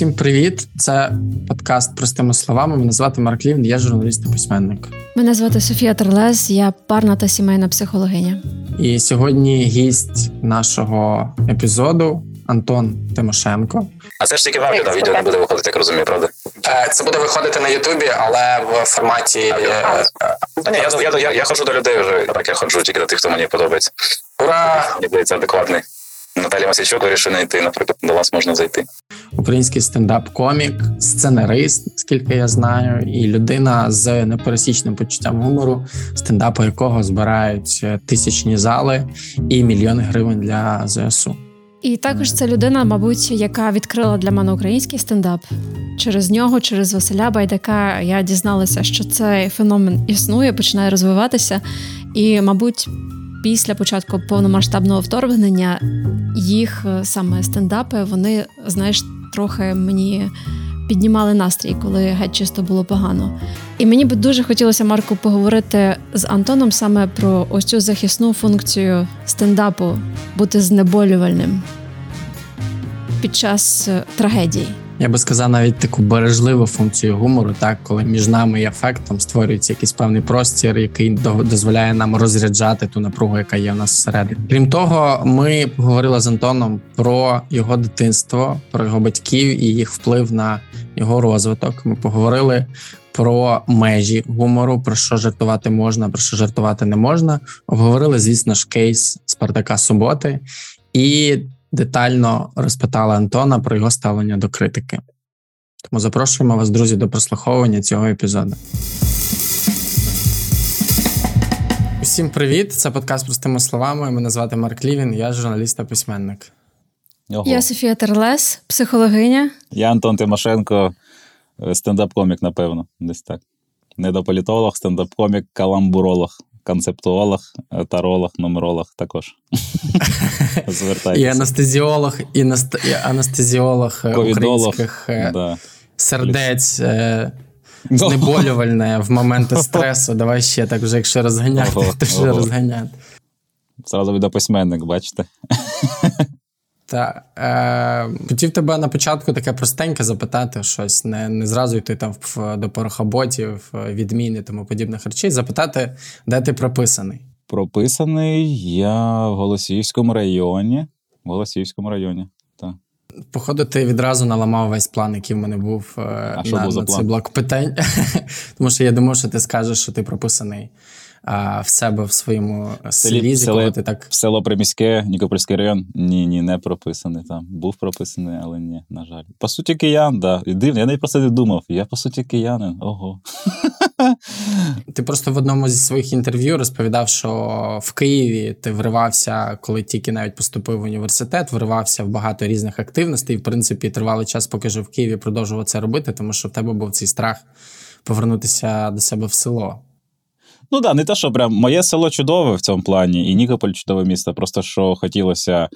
Усім привіт! Це подкаст простими словами. Мене звати Марк Лівн, я журналіст та письменник. Мене звати Софія Терлес, я парна та сімейна психологиня. І сьогодні гість нашого епізоду Антон Тимошенко. А це ж тільки в аудіо, да, відео не буде виходити, як розумію, правда? Е, Це буде виходити на Ютубі, але в форматі е, Та ні, я, я, я, я ходжу до людей вже. Так, я ходжу тільки до тих, хто мені подобається. ура! Мені здається, адекватний. Наталія Масячук вирішив не йти, наприклад, до вас можна зайти. Український стендап-комік, сценарист, скільки я знаю, і людина з непересічним почуттям гумору, стендапу якого збирають е, тисячні зали і мільйони гривень для ЗСУ. І також це людина, мабуть, яка відкрила для мене український стендап. Через нього, через Василя Байдака, я дізналася, що цей феномен існує, починає розвиватися. І, мабуть, після початку повномасштабного вторгнення їх е, саме стендапи, вони, знаєш, трохи мені піднімали настрій, коли геть чисто було погано. І мені би дуже хотілося, Марку, поговорити з Антоном саме про ось цю захисну функцію стендапу бути знеболювальним під час е, трагедій. Я би сказав навіть таку бережливу функцію гумору, так коли між нами і ефектом створюється якийсь певний простір, який до- дозволяє нам розряджати ту напругу, яка є в нас всередині. Крім того, ми поговорили з Антоном про його дитинство, про його батьків і їх вплив на його розвиток. Ми поговорили про межі гумору, про що жартувати можна, про що жартувати не можна. Обговорили, звісно ж, кейс Спартака Суботи і детально розпитали Антона про його ставлення до критики. Тому запрошуємо вас, друзі, до прослуховування цього епізоду. Усім привіт! Це подкаст простими словами. Мене звати Марк Лівін, я журналіст та письменник. Ого. Я Софія Терлес, психологиня. Я Антон Тимошенко, е, стендап-комік, напевно, десь так. Недополітолог, стендап-комік, каламбуролог, концептуолог, таролог, нумеролог також. І Звертайтеся. анестезіолог, і, наст... і анестезіолог е, українських е, Да. сердець. е, Ну, Знеболювальне в моменти стресу. Давай ще так вже, якщо розганяти, то ще розганяти. Зразу від письменник, бачите? Та е, хотів тебе на початку таке простеньке запитати щось, не, не зразу йти там в, до порохоботів, відміни тому подібних речей. Запитати, де ти прописаний. Прописаний я в Голосіївському районі. В Голосіївському районі. Так. Походу, ти відразу наламав весь план, який в мене був е, А що на, за на цей план? блок питань. Тому що я думав, що ти скажеш, що ти прописаний а, в себе в своєму селі, з якого селі- ти так. Село Приміське, Нікопольський район. Ні, ні, не прописаний там. Був прописаний, але ні, на жаль. По суті, киян, да. І дивно, я навіть про це не думав. Я по суті киянин. Ого. Ти просто в одному зі своїх інтерв'ю розповідав, що в Києві ти вривався, коли тільки навіть поступив в університет, вривався в багато різних активностей. В принципі, тривалий час, поки жив в Києві, продовжував це робити, тому що в тебе був цей страх повернутися до себе в село. Ну да, не те, що прям моє село чудове в цьому плані, і Нікополь чудове місто. Просто що хотілося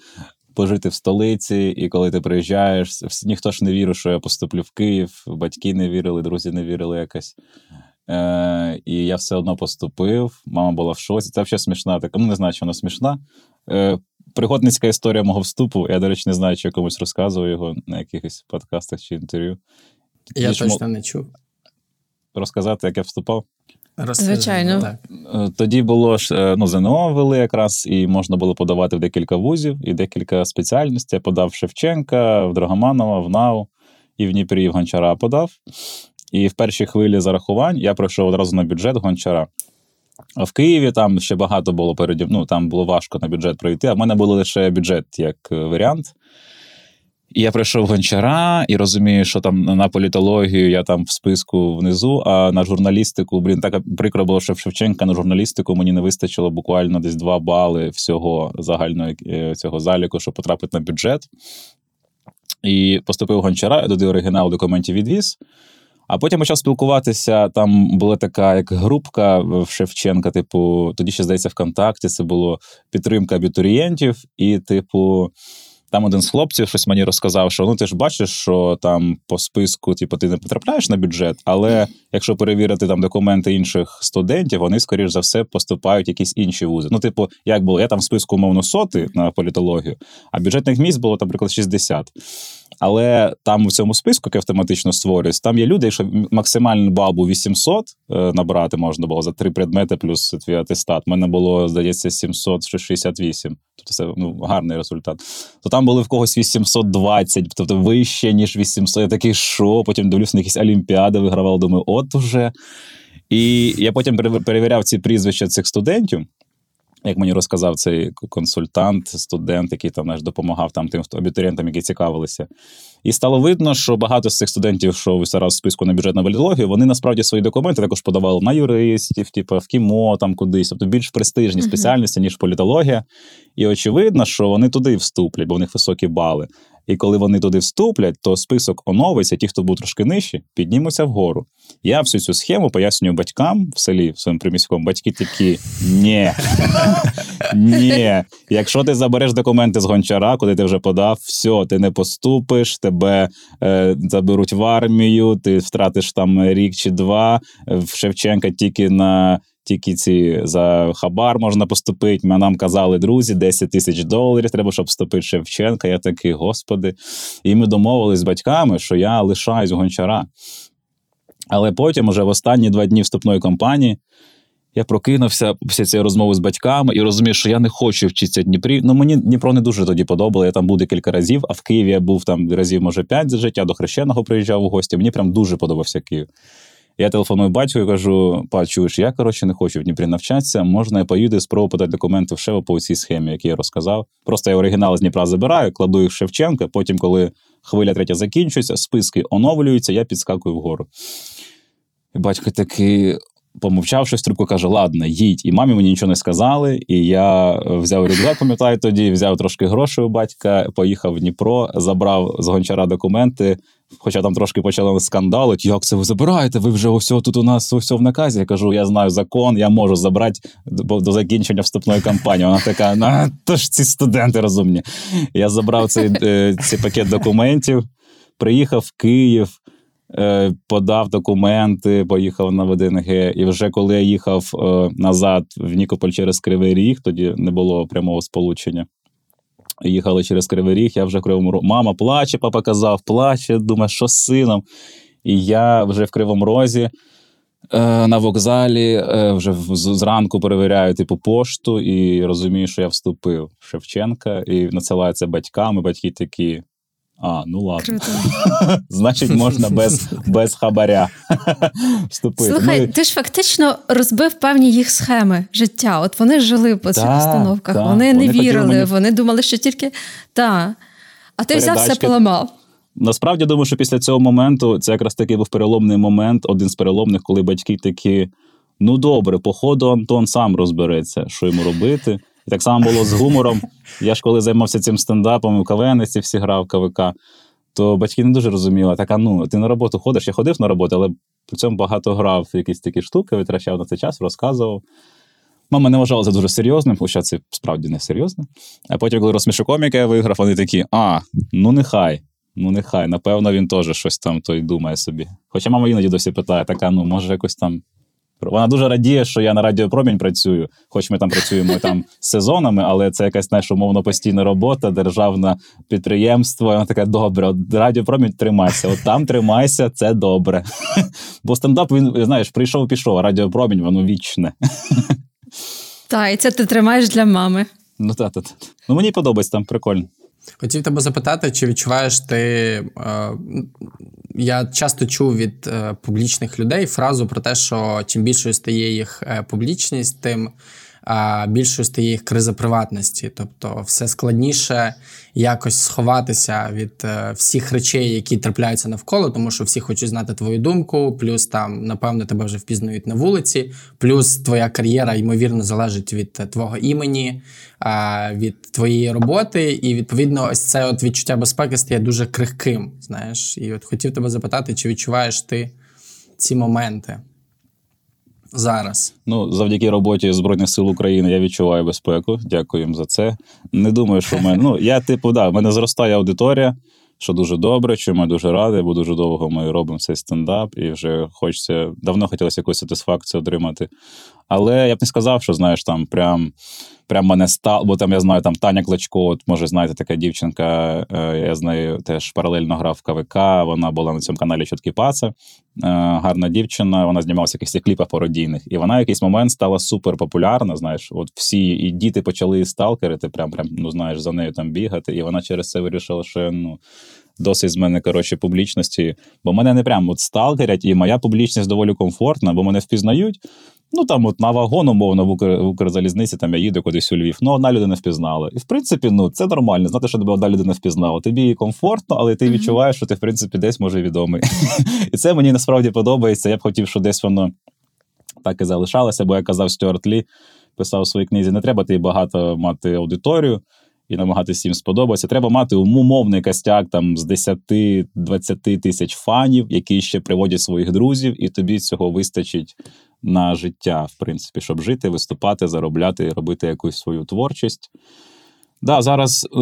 пожити в столиці, і коли ти приїжджаєш, ніхто ж не вірив, що я поступлю в Київ, батьки не вірили, друзі не вірили якось. Е, і я все одно поступив. Мама була в шоці. Це взагалі смішна така. Ну, не знаю, чи вона смішна. Е, пригодницька історія мого вступу. Я, до речі, не знаю, чи я комусь розказував його на якихось подкастах чи інтерв'ю. Я Тоді точно мо- не чув. Розказати, як я вступав. Розкажи, Звичайно. Так. Е, Тоді було ж е, ну, ЗНО вели якраз, і можна було подавати в декілька вузів і декілька спеціальностей. Я подав в Шевченка, в Драгоманова, в НАУ і в Дніпрі і в Гончара подав. І в першій хвилі зарахувань я пройшов одразу на бюджет Гончара. А в Києві там ще багато було переді, ну там було важко на бюджет пройти, а в мене був лише бюджет як е, варіант. І я прийшов гончара і розумію, що там на політологію я там в списку внизу, а на журналістику, блін, так прикро було, що в Шевченка на журналістику мені не вистачило буквально десь 2 бали всього загального е, цього заліку, щоб потрапити на бюджет. І поступив гончара, я туди оригінал документів відвіз. А потім почав спілкуватися. Там була така як групка в Шевченка, типу, тоді ще здається, ВКонтакті це було підтримка абітурієнтів, і, типу, Там один з хлопців щось мені розказав, що ну ти ж бачиш, що там по списку, типу, ти не потрапляєш на бюджет, але якщо перевірити там документи інших студентів, вони, скоріш за все, поступають в якісь інші вузи. Ну, типу, як було, я там в списку умовно соти на політологію, а бюджетних місць було, там, наприклад, 60. Але там у цьому списку, який автоматично створюється, там є люди, якщо максимальний бал був 800 е, набрати можна було за три предмети плюс твій атестат. У мене було, здається, 768. Тобто це ну, гарний результат. То там були в когось 820, тобто вище, ніж 800. Я такий, що? Потім дивлюся на якісь олімпіади, вигравав, думаю, от уже. І я потім перевіряв ці прізвища цих студентів. Як мені розказав цей консультант, студент, який там знаєш, допомагав там тим абітурієнтам, які цікавилися. І стало видно, що багато з цих студентів, що зараз в списку на бюджетну валідологію, вони насправді свої документи також подавали на юристів, типу, в КІМО там кудись, тобто більш престижні uh-huh. спеціальності, ніж політологія. І очевидно, що вони туди вступлять, бо в них високі бали. І коли вони туди вступлять, то список оновиться, ті, хто був трошки нижчі, піднімуться вгору. Я всю цю схему пояснюю батькам в селі в своєму приміському. Батьки такі: ні, ні. Якщо ти забереш документи з гончара, куди ти вже подав, все, ти не поступиш, тебе е, заберуть в армію, ти втратиш там рік чи два в Шевченка тільки на тільки ці за хабар можна поступити. Нам казали, друзі, 10 тисяч доларів треба, щоб вступити Шевченка. Я такий, господи. І ми домовились з батьками, що я лишаюсь гончара. Але потім, уже в останні два дні вступної кампанії, я прокинувся після цієї розмови з батьками і розумію, що я не хочу вчитися в Дніпрі. Ну мені Дніпро не дуже тоді подобало. Я там був декілька разів, а в Києві я був там разів, може, п'ять за життя до хрещеного приїжджав у гості. Мені прям дуже подобався Київ. Я телефоную батьку і кажу: па, чуєш, я коротше не хочу в Дніпрі навчатися. Можна я поїду спробую подати документи в ШЕВО по цій схемі, які я розказав. Просто я оригінал з Дніпра забираю, кладу їх в Шевченка. Потім, коли хвиля третя закінчується, списки оновлюються, я підскакую вгору. І батько такий. Помовчав щось трубку, каже: Ладно, їдь. І мамі мені нічого не сказали. І я взяв рюкзак, пам'ятаю тоді, взяв трошки грошей у батька, поїхав в Дніпро, забрав з гончара документи, Хоча там трошки почали скандалити, як це ви забираєте? Ви вже ось тут у нас ось в наказі. Я кажу, я знаю закон, я можу забрати до, до закінчення вступної кампанії. Вона така, ну то ж ці студенти розумні. Я забрав цей, е, цей пакет документів, приїхав в Київ, е, подав документи, поїхав на ВДНГ. І вже коли я їхав е, назад в Нікополь через Кривий Ріг, тоді не було прямого сполучення. Їхали через Кривий Ріг, я вже в Кривому Розі. Мама плаче, папа казав, плаче, думає, що з сином. І я вже в Кривому Розі е, на вокзалі е, вже зранку перевіряю типу пошту і розумію, що я вступив в Шевченка і надсилаю це батькам, і батьки такі. А, ну ладно. Круто. Значить, можна без без хабаря вступити. Слухай, ну, ти ж фактично розбив певні їх схеми життя. От вони жили по цих установках, вони, вони не вірили, мені... вони думали, що тільки та. А ти Передачки. взяв все поламав. Насправді думаю, що після цього моменту це якраз таки був переломний момент, один з переломних, коли батьки такі: ну добре, походу, Антон сам розбереться, що йому робити. І так само було з гумором. Я ж коли займався цим стендапом, у КВНці всі грав КВК, то батьки не дуже розуміли, так, а ну, ти на роботу ходиш, я ходив на роботу, але при цьому багато грав якісь такі штуки, витрачав на цей час, розказував. Мама не вважала це дуже серйозним, хоча це справді не серйозно. А потім, коли розсмішу коміка, я виграв, вони такі: а, ну нехай, ну нехай, напевно, він теж щось там той думає собі. Хоча мама іноді досі питає, така, ну, може, якось там вона дуже радіє, що я на Радіопромінь працюю, хоч ми там працюємо там сезонами, але це якась знаєш, умовно постійна робота, державне підприємство. Вона така добре, от Радіопромінь тримайся, от там тримайся, це добре. Бо стендап він знаєш, прийшов, пішов, а радіопромінь, воно вічне. Так, і це ти тримаєш для мами. Ну так, так. Ну мені подобається там прикольно. Хотів тебе запитати, чи відчуваєш ти. Е, я часто чув від е, публічних людей фразу про те, що чим більшою стає їх е, публічність, тим більшою стає їх криза приватності. Тобто, все складніше якось сховатися від е, всіх речей, які трапляються навколо, тому що всі хочуть знати твою думку, плюс там, напевно, тебе вже впізнають на вулиці, плюс твоя кар'єра, ймовірно, залежить від твого імені, від твоєї роботи, і відповідно, ось це от відчуття безпеки стає дуже крихким. Знаєш, і от хотів тебе запитати, чи відчуваєш ти ці моменти? Зараз. Ну, завдяки роботі Збройних сил України я відчуваю безпеку. Дякую їм за це. Не думаю, що в мене. Ну, я, типу, да, в мене зростає аудиторія, що дуже добре, чому я дуже радий, бо дуже довго ми робимо цей стендап, і вже хочеться давно хотілося якусь сатисфакцію отримати. Але я б не сказав, що знаєш, там прям. Прям мене стало, бо там я знаю, там Таня Клочко, от, може, знаєте, така дівчинка, е, я з нею теж паралельно грав в КВК, вона була на цьому каналі Чоткі Паца. Е, гарна дівчина, вона знімалася в якихось кліпах пародійних. І вона в якийсь момент стала супер популярна. Знаєш, от всі і діти почали сталкерити, прям, прям, ну знаєш, за нею там бігати. І вона через це вирішила, що ну. Досить з мене, коротше, публічності, бо мене не прям от сталкерять, і моя публічність доволі комфортна, бо мене впізнають. Ну там от на вагон, умовно, в, Укр... в Укрзалізниці там я їду кудись у Львів. Ну, одна людина впізнала. І в принципі, ну це нормально. Знати, що тебе одна людина впізнала. Тобі комфортно, але ти відчуваєш, що ти, в принципі, десь може відомий. І це мені насправді подобається. Я б хотів, щоб десь воно так і залишалося, бо я казав Стюарт Лі, писав у своїй книзі: не треба ти багато мати аудиторію. І намагатися їм сподобатися. Треба мати умовний костяк там з 10-20 тисяч фанів, які ще приводять своїх друзів, і тобі цього вистачить на життя, в принципі, щоб жити, виступати, заробляти, робити якусь свою творчість. Да, зараз е,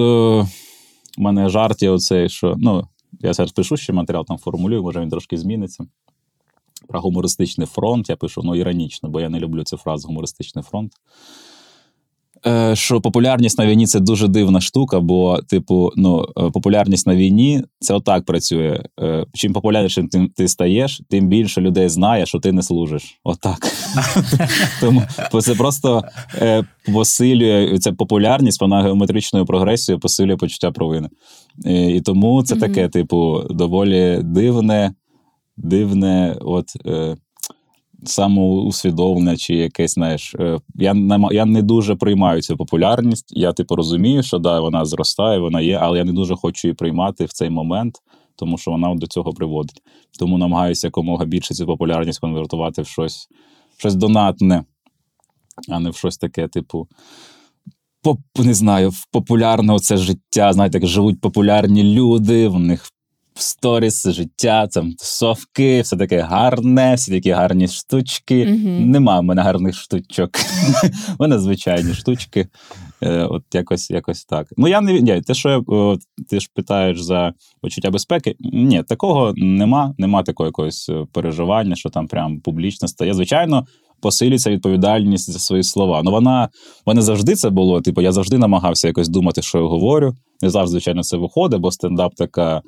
в мене жарт є оцей, що ну, я зараз пишу ще матеріал там формулюю, може він трошки зміниться. Про гумористичний фронт я пишу ну, іронічно, бо я не люблю цю фразу гумористичний фронт. Е, що популярність на війні це дуже дивна штука, бо, типу, ну, е, популярність на війні це отак працює. Е, чим популярнішим ти, ти стаєш, тим більше людей знає, що ти не служиш. Отак. Тому це просто посилює ця популярність, вона геометричною прогресією посилює почуття провини. І тому це таке, типу, доволі дивне, дивне, от самоусвідомлення чи якесь, знаєш, е, я не я не дуже приймаю цю популярність. Я типу розумію, що да, вона зростає, вона є, але я не дуже хочу її приймати в цей момент, тому що вона до цього приводить. Тому намагаюся якомога більше цю популярність конвертувати в щось, щось донатне, а не в щось таке, типу. Поп, не знаю, популярне це життя. Знаєте, як живуть популярні люди, в них сторіс, життя, там совки, все таке гарне, всі такі гарні штучки. Mm-hmm. Нема в мене гарних штучок. У мене звичайні штучки. Е, от якось якось так. Ну, я не ні, те, що я, о, ти ж питаєш за почуття безпеки. Ні, такого нема, нема такого якогось е, переживання, що там прям публічно стає. Звичайно. Посилюється відповідальність за свої слова. Ну вона вона завжди це було. Типу, я завжди намагався якось думати, що я говорю. Не завжди, звичайно, це виходить, бо стендап така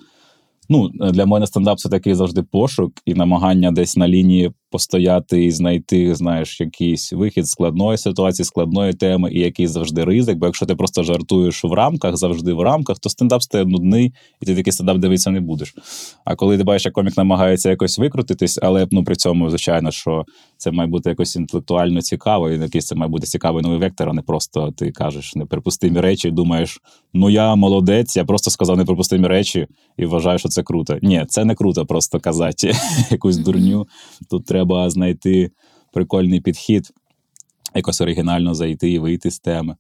Ну, для мене стендап це такий завжди пошук і намагання десь на лінії постояти і знайти, знаєш, якийсь вихід складної ситуації, складної теми, і якийсь завжди ризик. Бо якщо ти просто жартуєш в рамках, завжди в рамках, то стендап стає нудний, і ти такий стендап дивитися не будеш. А коли ти бачиш, як комік намагається якось викрутитись, але ну при цьому, звичайно, що це має бути якось інтелектуально цікаво, і якийсь це має бути цікавий новий вектор, а не просто ти кажеш неприпустимі речі, і думаєш, ну я молодець, я просто сказав неприпустимі речі і вважаю, що це круто. Ні, це не круто, просто казати якусь дурню. Тут треба треба знайти прикольний підхід, якось оригінально зайти і вийти з теми.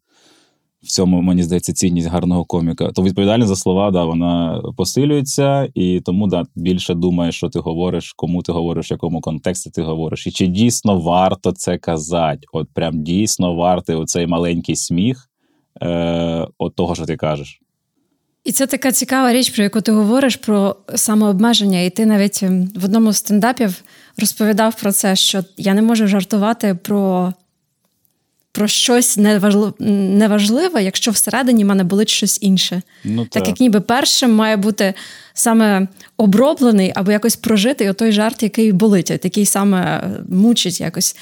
В цьому, мені здається, цінність гарного коміка. То відповідальність за слова, да, вона посилюється, і тому да, більше думаєш, що ти говориш, кому ти говориш, в якому контексті ти говориш. І чи дійсно варто це казати? От прям дійсно вартий оцей маленький сміх е, от того, що ти кажеш. І це така цікава річ, про яку ти говориш про самообмеження. І ти навіть ем, в одному з стендапів розповідав про це, що я не можу жартувати про про щось неважливе, якщо всередині мене болить щось інше. Ну, так. так як ніби першим має бути саме оброблений або якось прожитий той жарт, який болить, який саме мучить якось.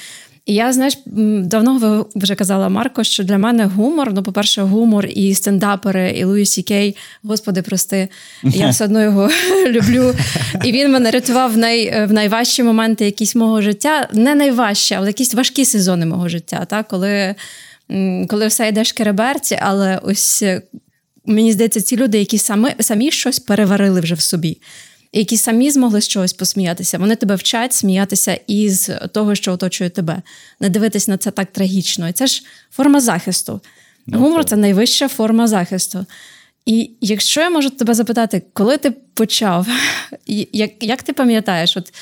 І я, знаєш, давно вже казала Марко, що для мене гумор, ну, по-перше, гумор і стендапери, і Louis C.K., господи, прости, я все одно його люблю. І він мене рятував в най, в найважчі моменти якісь мого життя. Не найважчі, але якісь важкі сезони мого життя, так? коли коли все йде шкереберці, але ось мені здається, ці люди, які самі, самі щось переварили вже в собі які самі змогли з чогось посміятися. Вони тебе вчать сміятися із того, що оточує тебе, не дивитись на це так трагічно. І це ж форма захисту. Ну, Гумор це найвища форма захисту. І якщо я можу тебе запитати, коли ти почав, як як ти пам'ятаєш, от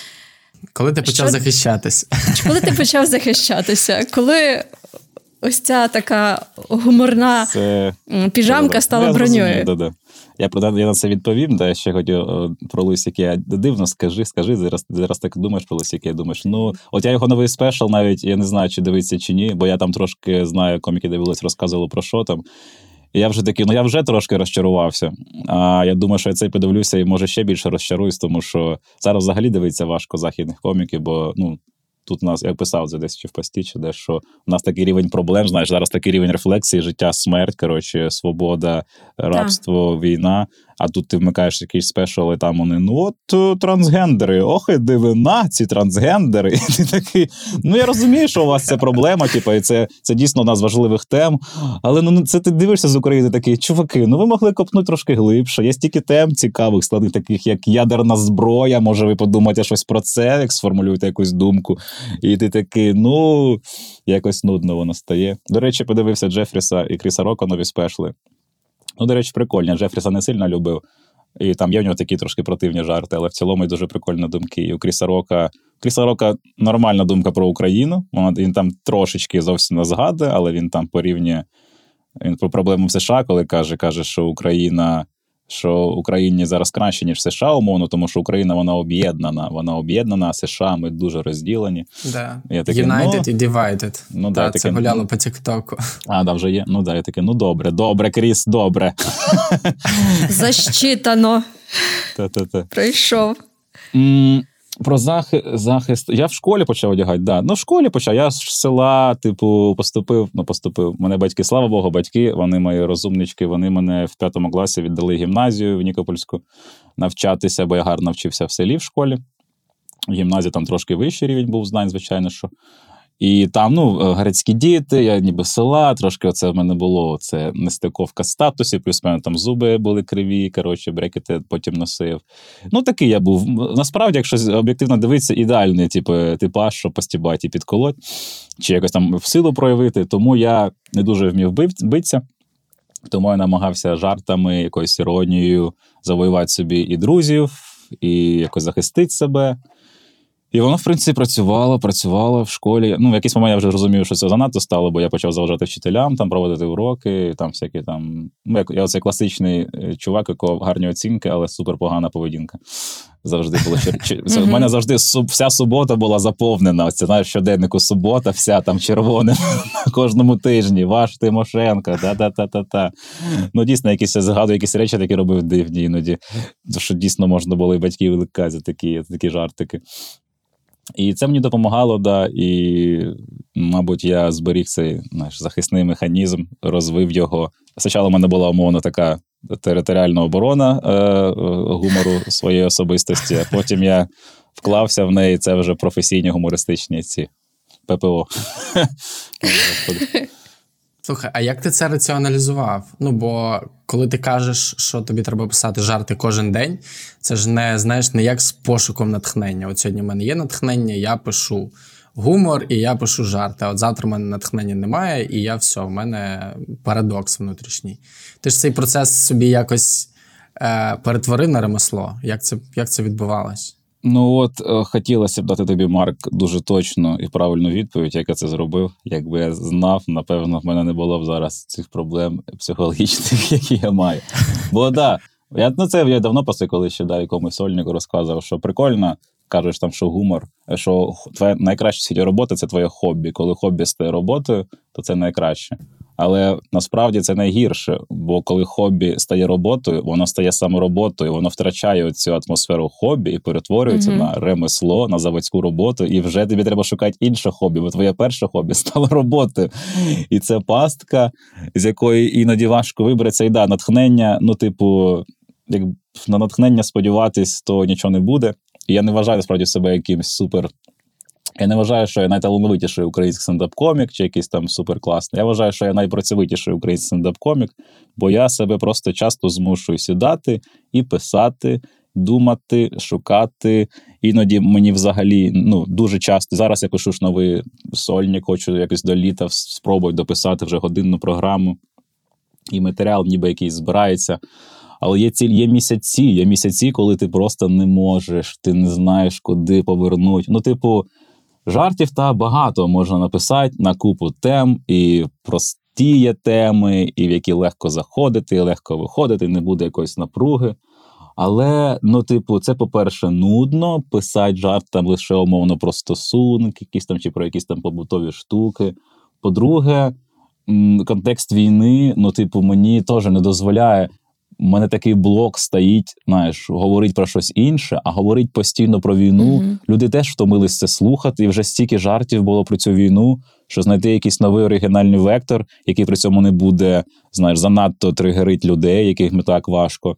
Коли ти почав Що? захищатись? Коли ти почав захищатися? Коли ось ця така гуморна Це піжамка стала броньою? Я про я на це відповім. Да, я ще хотів е, про Лисяки. Я дивно, скажи, скажи. Зараз зараз так думаєш про Лисяки. Думаєш, ну от я його новий спешл, навіть я не знаю, чи дивиться чи ні, бо я там трошки знаю, коміки дивились, розказували про що там. Я вже такий, ну я вже трошки розчарувався. А я думаю, що я цей подивлюся і може ще більше розчаруюсь, тому що зараз взагалі дивиться важко західних коміків, бо ну. Тут у нас, я писав це десь чи в пості, чи де, що у нас такий рівень проблем, знаєш, зараз такий рівень рефлексії, життя, смерть, коротше, свобода, рабство, війна. А тут ти вмикаєш якийсь спешл, і там вони, ну от е, трансгендери, ох, і дивина, ці трансгендери. І ти такий, ну я розумію, що у вас це проблема, типу, і це, це дійсно одна з важливих тем. Але ну це ти дивишся з України такий, чуваки, ну ви могли копнути трошки глибше. Є стільки тем цікавих, складних, таких як ядерна зброя. Може, ви подумаєте щось про це, як сформулюєте якусь думку. І ти такий, ну якось нудно воно стає. До речі, подивився Джефріса і Кріса Рока нові спешли. Ну, до речі, прикольні. Джефріса не сильно любив. І там є в нього такі трошки противні жарти, але в цілому й дуже прикольні думки. І у Кріса Рока. Кріса Рока нормальна думка про Україну. Він там трошечки зовсім не згадує, але він там порівнює він про проблему в США, коли каже, каже, що Україна. Що Україні зараз краще, ніж США, умовно, тому що Україна вона об'єднана. Вона об'єднана, а США ми дуже розділені. Да. Я такий, United ну, і Divided. Ну, да, да, це таке, гуляло ну. по Тіктоку. А, да, вже є. Ну да, я такий, ну добре, добре, Кріс, добре. Защитано. Та-та-та. Прийшов. Про захист, захист. Я в школі почав одягати. Да. Ну, в школі почав. Я з села, типу, поступив. Ну, поступив. Мене батьки, слава Богу, батьки, вони мої розумнички. Вони мене в п'ятому класі віддали гімназію в Нікопольську навчатися, бо я гарно вчився в селі в школі. Гімназія там трошки вищий рівень був знань, звичайно, що. І там, ну, е, гарецькі діти, я ніби села, трошки оце в мене було це нестиковка статусів, плюс в мене там зуби були криві, коротше, брекети потім носив. Ну, такий я був. Насправді, якщо об'єктивно дивитися, ідеальний, типу, типаж, щоб постібати і підколоть, чи якось там в силу проявити. Тому я не дуже вмів битися. Тому я намагався жартами, якоюсь іронією завоювати собі і друзів, і якось захистити себе. І воно, в принципі, працювало, працювало в школі. Ну, в якийсь момент я вже розумів, що це занадто стало, бо я почав заважати вчителям, там проводити уроки, там всякі там. Ну, як я оцей класичний е, чувак, якого гарні оцінки, але супер погана поведінка. Завжди було в мене завжди вся субота була заповнена. Ось це знаєш, щоденнику субота, вся там червоним на кожному тижні. Ваш Тимошенко, та-та-та-та-та. Ну, дійсно, якісь я згадую, якісь речі такі робив дивні іноді. Що дійсно можна було і батьків викликати такі, за такі жартики. І це мені допомагало, да, і, мабуть, я зберіг цей наш захисний механізм, розвив його. Спочатку в мене була умовно така територіальна оборона е, гумору своєї особистості, а потім я вклався в неї. Це вже професійні гумористичні ці ППО. Слухай, а як ти це раціоналізував? Ну бо коли ти кажеш, що тобі треба писати жарти кожен день, це ж не знаєш не як з пошуком натхнення. От сьогодні в мене є натхнення, я пишу гумор і я пишу жарти. От завтра в мене натхнення немає, і я все, в мене парадокс внутрішній. Ти ж цей процес собі якось е, перетворив на ремесло. Як це, як це відбувалось? Ну от е, хотілося б дати тобі, Марк, дуже точну і правильну відповідь, як я це зробив. Якби я знав, напевно, в мене не було б зараз цих проблем психологічних, які я маю. Бо да, я ну це я давно просто коли ще да, якомусь сольнику розказував, що прикольно. Кажеш там, що гумор, що твоя найкраща світі робота це твоє хобі. Коли хобі стає роботою, то це найкраще. Але насправді це найгірше, бо коли хобі стає роботою, воно стає саме роботою, воно втрачає цю атмосферу хобі і перетворюється Мгм. на ремесло, на заводську роботу, і вже тобі треба шукати інше хобі, бо твоє перше хобі стало роботою. І це пастка, з якої іноді важко вибратися. І да, натхнення, ну, типу, як на натхнення сподіватись, то нічого не буде. І я не вважаю справді себе якимсь супер. Я не вважаю, що я найталановитіший український стендап-комік чи якийсь там суперкласний. Я вважаю, що я найпрацьовитіший український стендап-комік, бо я себе просто часто змушую сідати і писати, думати, шукати. Іноді мені взагалі ну дуже часто зараз я пишу ж новий сольник, хочу якось до літа спробую дописати вже годинну програму, і матеріал, ніби якийсь збирається. Але є ціль, є місяці, є місяці, коли ти просто не можеш, ти не знаєш, куди повернути. Ну, типу, жартів та багато можна написати на купу тем, і прості є теми, і в які легко заходити, і легко виходити, не буде якоїсь напруги. Але, ну, типу, це, по-перше, нудно писати жарт там лише умовно про стосунки, якісь там чи про якісь там побутові штуки. По-друге, контекст війни, ну, типу, мені теж не дозволяє. У мене такий блок стоїть, знаєш, говорить про щось інше, а говорить постійно про війну. Мгм. Люди теж втомились це слухати, і вже стільки жартів було про цю війну, що знайти якийсь новий оригінальний вектор, який при цьому не буде, знаєш, занадто тригерить людей, яких не так важко.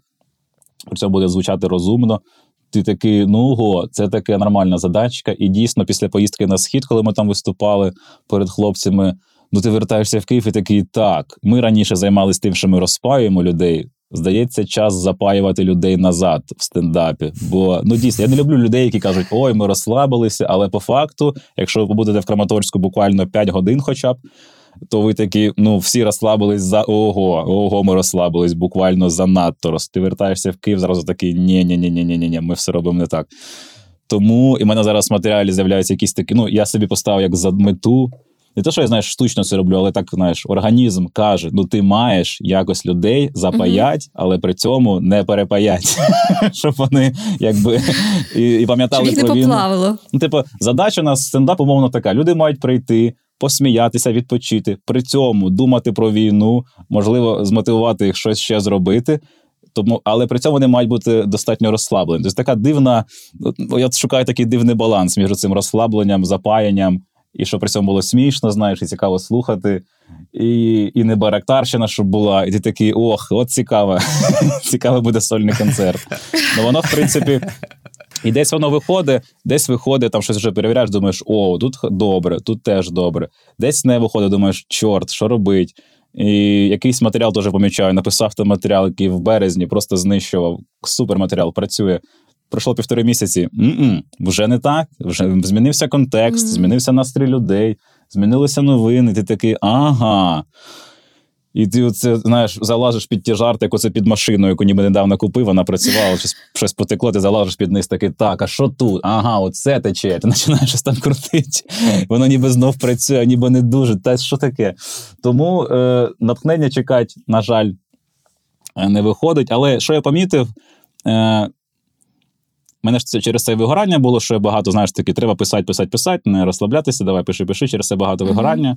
При цьому буде звучати розумно. Ти такий, ну ого, це така нормальна задачка. І дійсно, після поїздки на схід, коли ми там виступали перед хлопцями, ну ти вертаєшся в Київ і такий, так, ми раніше займалися тим, що ми розпаюємо людей. Здається, час запаювати людей назад в стендапі. Бо ну дійсно, я не люблю людей, які кажуть, ой, ми розслабилися. Але по факту, якщо ви побудете в Краматорську буквально 5 годин, хоча б, то ви такі, ну, всі розслабились за ого, ого, ми розслабились буквально занадто. Ти вертаєшся в Київ, зразу такий ні ні ні ні ні ні ми все робимо не так. Тому і в мене зараз в матеріалі з'являються якісь такі. Ну, я собі поставив як за мету. Не те, що я знаєш, штучно це роблю, але так знаєш, організм каже: ну ти маєш якось людей запаять, але при цьому не перепаять, щоб вони якби і, і пам'ятали їх про війну. поплавило. Ну, типу, задача у нас стендап, умовно така: люди мають прийти, посміятися, відпочити, при цьому думати про війну, можливо, змотивувати їх щось ще зробити. Тому, але при цьому вони мають бути достатньо розслаблені. Тобто така дивна. Я шукаю такий дивний баланс між цим розслабленням, запаянням, і що при цьому було смішно, знаєш, і цікаво слухати. І, і не барактарщина, щоб була, і ти такий, ох, от цікаво. Цікавий буде сольний концерт. Ну воно, в принципі, і десь воно виходить, десь виходить, там щось вже перевіряєш, думаєш, о, тут добре, тут теж добре. Десь не виходить, думаєш, чорт, що робить? І якийсь матеріал теж помічаю. Написав той матеріал, який в березні просто знищував. Супер матеріал працює. Пройшло півтори місяці. М-м, вже не так. Вже змінився контекст, Мгм. змінився настрій людей, змінилися новини. Ти такий, ага. І ти оце, знаєш, залазиш під ті жарти, як оце під машину, яку ніби недавно купив, вона працювала, щось, щось потекло, ти залазиш під низ такий, так, а що тут? Ага, оце тече. Ти починаєш щось там крутити. Воно ніби знов працює, ніби не дуже. Та що таке? Тому е, натхнення чекати, на жаль, е, не виходить. Але що я помітив, е, мене ж це через це вигорання було, що я багато, знаєш, таки, треба писати, писати, писати, не розслаблятися, давай пиши, пиши, через це багато вигорання.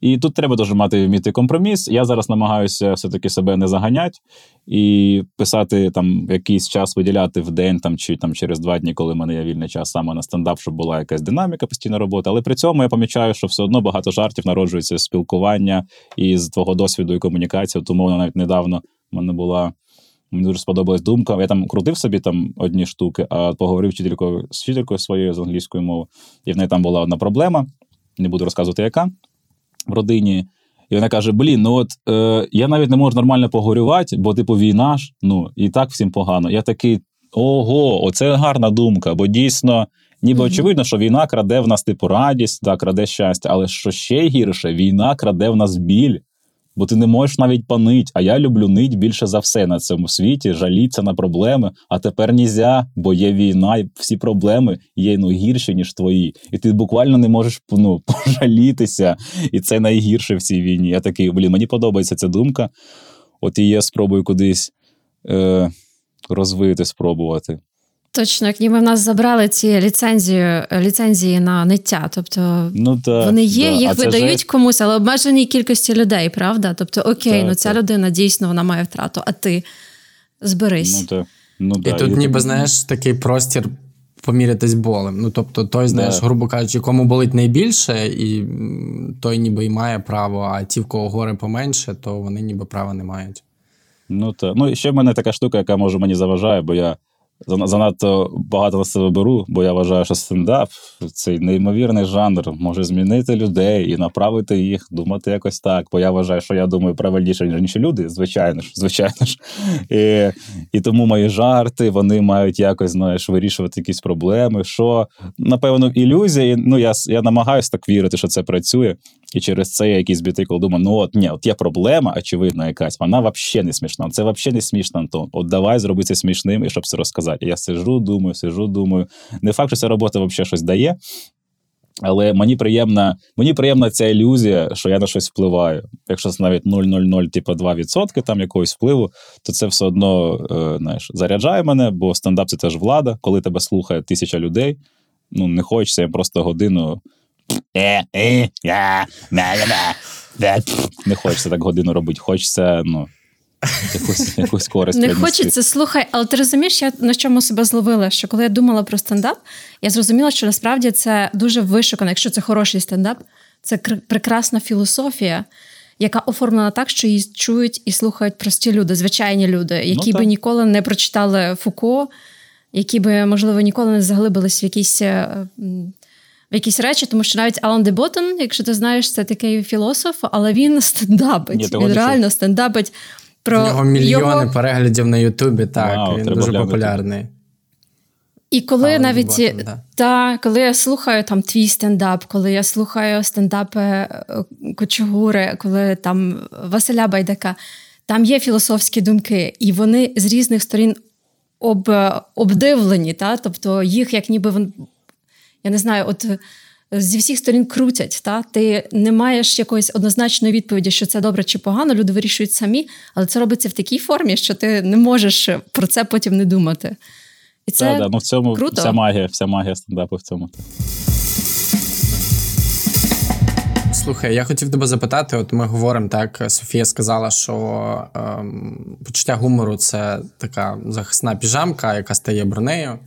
І тут треба дуже мати вміти компроміс. Я зараз намагаюся все-таки себе не заганяти і писати там якийсь час виділяти в день там чи там через два дні, коли в мене є вільний час саме на стендап, щоб була якась динаміка, постійна робота. Але при цьому я помічаю, що все одно багато жартів народжується з спілкування і з твого досвіду і комунікації. Тому навіть недавно в мене була. Мені дуже сподобалась думка. Я там крутив собі там одні штуки, а поговорив вчителькою з вчителькою своєю з англійської мови. І в неї там була одна проблема. Не буду розказувати, яка в родині. І вона каже: Блін, ну от е, я навіть не можу нормально поговорювати, бо типу війна ж, ну і так всім погано. Я такий: ого, оце гарна думка, бо дійсно, ніби Мгм. очевидно, що війна краде в нас типу радість, да, краде щастя, але що ще гірше, війна краде в нас біль. Бо ти не можеш навіть панить, а я люблю нить більше за все на цьому світі, жаліться на проблеми. А тепер нізя, бо є війна, і всі проблеми є ну гірші, ніж твої. І ти буквально не можеш ну, пожалітися. І це найгірше в цій війні. Я такий, блін, мені подобається ця думка. От і я спробую кудись е, розвити, спробувати. Точно, як ніби в нас забрали ці ліцензії, ліцензії на ниття. Тобто Ну, так, вони є, да. їх А видають жесть. комусь, але обмеженій кількості людей, правда? Тобто, окей, Так, ну ця так. людина дійсно вона має втрату, а ти зберись. Ну. Ну, І тут ніби, знаєш, такий простір помірятись болем. Ну, тобто, той, знаєш, Да. грубо кажучи, кому болить найбільше, і той ніби і має право, а ті, в кого горе поменше, то вони ніби права не мають. Ну так. Ну і ще в мене така штука, яка може мені заважає, бо я занадто багато на себе беру, бо я вважаю, що стендап цей неймовірний жанр може змінити людей і направити їх думати якось так. Бо я вважаю, що я думаю правильніше, ніж інші люди, звичайно ж, звичайно ж. І, і тому мої жарти вони мають якось знаєш, вирішувати якісь проблеми. Що напевно ілюзія. і, Ну я, я намагаюся так вірити, що це працює. І через це я якийсь бітий, коли думаю, ну от ні, от є проблема, очевидно, якась, вона взагалі не смішна. Це взагалі не смішно, Антон. От давай зроби це смішним і щоб це розказати. Я сижу, думаю, сижу, думаю. Не факт, що ця робота взагалі щось дає. Але мені приємна, мені приємна ця ілюзія, що я на щось впливаю. Якщо це навіть 0,00, типу 2% там якогось впливу, то це все одно е, знаєш, заряджає мене, бо стендап це теж влада, коли тебе слухає тисяча людей. Ну, не хочеться їм просто годину. Е, е. Не хочеться так годину робити. Хочеться, ну, якусь, якусь користь. Не хочеться, слухай, але ти розумієш, я на чому себе зловила? Що коли я думала про стендап, я зрозуміла, що насправді це дуже вишукано, якщо це хороший стендап, це кр- прекрасна філософія, яка оформлена так, що її чують і слухають прості люди, звичайні люди, які би ніколи не прочитали Фуко, які би, можливо, ніколи не заглибились в якісь. В якісь речі, тому що навіть Алан де Боттон, якщо ти знаєш, це такий філософ, але він стендапить. Ні, він реально стендапить У про нього мільйони його... переглядів на Ютубі. Так, Вау, він дуже глянути. популярний. І коли Алан навіть Боттон, да. та, коли я слухаю там твій стендап, коли я слухаю стендапи е, Кочугури, коли там Василя Байдака, там є філософські думки, і вони з різних сторін об, обдивлені, та? тобто їх як ніби вон, я не знаю, от е, зі всіх сторін крутять. Та? Ти не маєш якоїсь однозначної відповіді, що це добре чи погано, люди вирішують самі, але це робиться в такій формі, що ти не можеш про це потім не думати. І це Та, да, ну в цьому круто. вся магія, вся магія стендапу в цьому. Слухай, я хотів тебе запитати: от ми говоримо так, Софія сказала, що ем, почуття гумору це така захисна піжамка, яка стає бронею.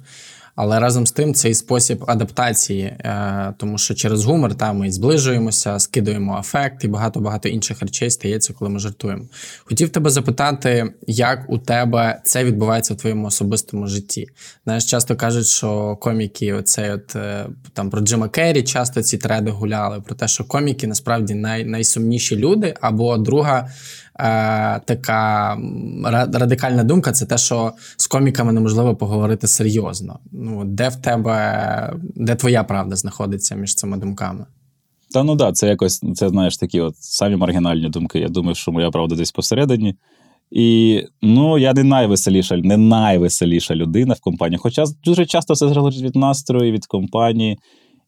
Але разом з тим це і спосіб адаптації, е, тому що через гумор та, ми зближуємося, скидуємо афект і багато-багато інших речей стається, коли ми жартуємо. Хотів тебе запитати, як у тебе це відбувається в твоєму особистому житті. Знаєш, часто кажуть, що коміки, оцей от е, там про Джима Керрі, часто ці треди гуляли, про те, що коміки насправді най, найсумніші люди, або друга. Е, така радикальна думка це те, що з коміками неможливо поговорити серйозно. Ну, де в тебе, де твоя правда знаходиться між цими думками? Та ну да, це якось, це знаєш такі от самі маргінальні думки. Я думаю, що моя правда десь посередині. І ну, я не найвеселіша, не найвеселіша людина в компанії. Хоча дуже часто це залежить від настрою, від компанії.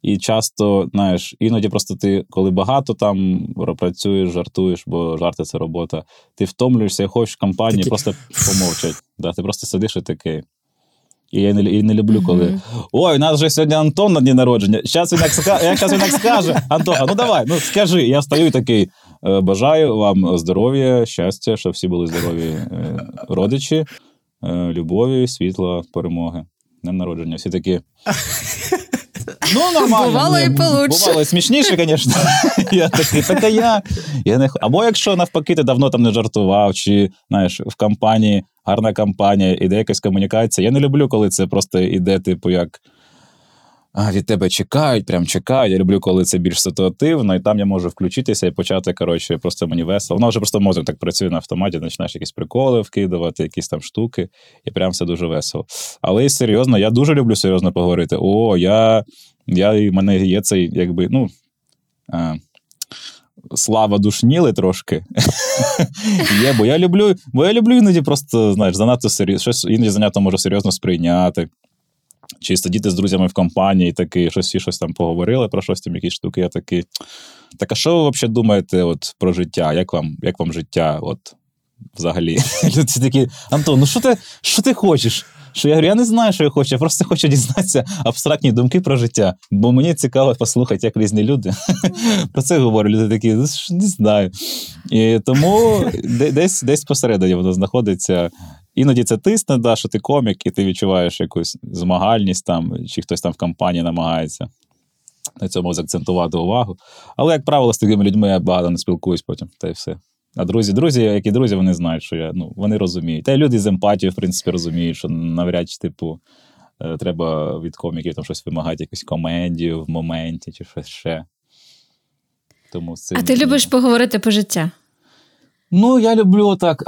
І часто, знаєш, іноді просто ти, коли багато там працюєш, жартуєш, бо жарти це робота, ти втомлюєшся і хочеш в компанії Такі- просто помовчать. Да, ти просто сидиш і такий. І я не, і не люблю, коли Мгм. ой, у нас же сьогодні Антон на дні народження. Щас він. Як щас він так скаже, Антоха, ну давай, ну скажи. Я встаю і такий. «Е, Бажаю вам здоров'я, щастя, щоб всі були здорові е, родичі, е, любові, світла, перемоги. Днем народження. Всі такі. Ну, нормально. Бувало і получше. Бувало і смішніше, звісно. Я такий, так я, я не... Або якщо навпаки, ти давно там не жартував, чи знаєш, в компанії, гарна компанія, іде якась комунікація. Я не люблю, коли це просто іде, типу, як. А, від тебе чекають, прям чекають. Я люблю, коли це більш ситуативно, і там я можу включитися і почати, коротше, просто мені весело. Воно вже просто мозок так працює на автоматі, починаєш якісь приколи вкидувати, якісь там штуки, і прям все дуже весело. Але і серйозно, я дуже люблю серйозно поговорити. О, я, я і в мене є цей, якби, ну. А, Слава душніли трошки. Є, бо я люблю, бо я люблю іноді просто, знаєш, занадто серйозно, щось іноді занадто можу серйозно сприйняти. Чи сидіти з друзями в компанії, такий, щось всі щось там поговорили про щось там, якісь штуки. Я такий. Так, а що ви взагалі думаєте от, про життя? Як вам, як вам життя? От, взагалі? Люди такі, Антон, ну що ти, що ти хочеш? Що я говорю, я не знаю, що я хочу, я просто хочу дізнатися абстрактні думки про життя, бо мені цікаво послухати, як різні люди про це говорять. Люди такі, «Ну, не знаю. І тому десь, десь посередині воно знаходиться. Іноді це тисне, да, що ти комік, і ти відчуваєш якусь змагальність там, чи хтось там в компанії намагається на цьому закцентувати увагу. Але, як правило, з такими людьми я багато не спілкуюсь потім, та й все. А друзі, друзі, які друзі, вони знають, що я ну, вони розуміють. Та й люди з емпатією, в принципі, розуміють, що навряд чи, типу, е, треба від коміків там щось вимагати, якусь комедію в моменті чи щось ще. Тому з цим, А ти любиш поговорити по життя? Ну, я люблю так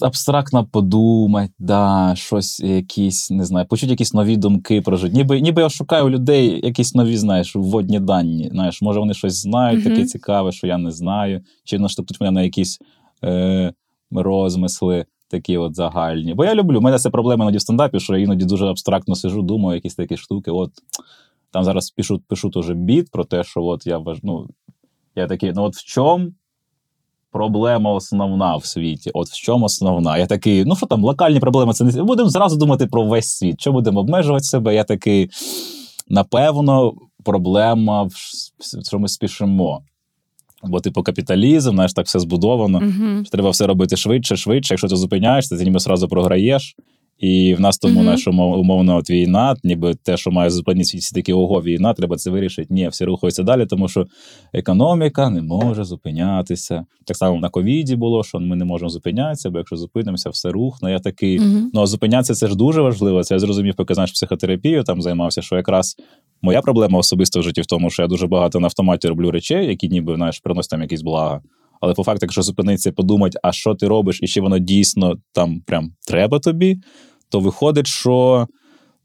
абстрактно подумати, да, щось якісь, не знаю, почути якісь нові думки про життя. Ніби, ніби я шукаю у людей якісь нові, знаєш, вводні дані. Знаєш, може, вони щось знають, Мгм. таке цікаве, що я не знаю, чи наштовхнуть мене на якісь е, розмисли. Такі от загальні. Бо я люблю. У мене це проблема іноді в стендапі, що я іноді дуже абстрактно сижу, думаю, якісь такі штуки. От там зараз пишу, пишу теж біт про те, що от я ну, я такий, ну от в чому проблема основна в світі? От в чому основна? Я такий, ну що там, локальні проблеми, це не будемо зразу думати про весь світ. Що будемо обмежувати себе? Я такий, напевно, проблема в що ми спішимо. Бо, типу, капіталізм, знаєш, так все збудовано. Uh-huh. Треба все робити швидше, швидше. Якщо ти зупиняєшся, ти ніби одразу програєш. І в нас тому, знаєш, умов- умовно, от війна, ніби те, що має зупинитися, всі такі ого, війна, треба це вирішити. Ні, всі рухаються далі, тому що економіка не може зупинятися. Так само на ковіді було, що ми не можемо зупинятися, бо якщо зупинимося, все рухне. Я такий. Угу. Ну, а зупинятися це ж дуже важливо. Це я зрозумів, поки знаєш психотерапію там займався, що якраз моя проблема особисто в житті в тому, що я дуже багато на автоматі роблю речей, які ніби знаєш, приносять там якісь блага. Але по факту, якщо зупинитися подумати, а що ти робиш, і чи воно дійсно там прям треба тобі, то виходить, що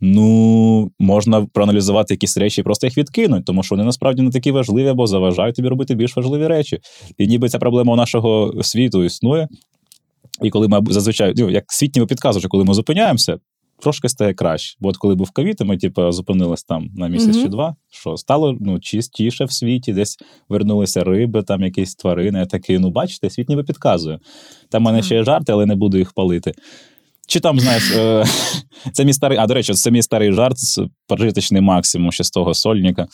ну можна проаналізувати якісь речі і просто їх відкинути, тому що вони насправді не такі важливі або заважають тобі робити більш важливі речі. І ніби ця проблема у нашого світу існує. І коли ми зазвичай, ну, як світ ніби підказує, коли ми зупиняємося, трошки стає краще. Бо от коли був ковід, ми типу, зупинились там на місяць чи два, що стало ну, чистіше в світі, десь вернулися риби, там якісь тварини. Я такий, ну бачите, світ ніби підказує. Там в мене ще є жарти, але не буду їх палити. Чи там, знаєш, е, це мій старий, а до речі, це мій старий жарт прожиточний максимум ще з того сольника,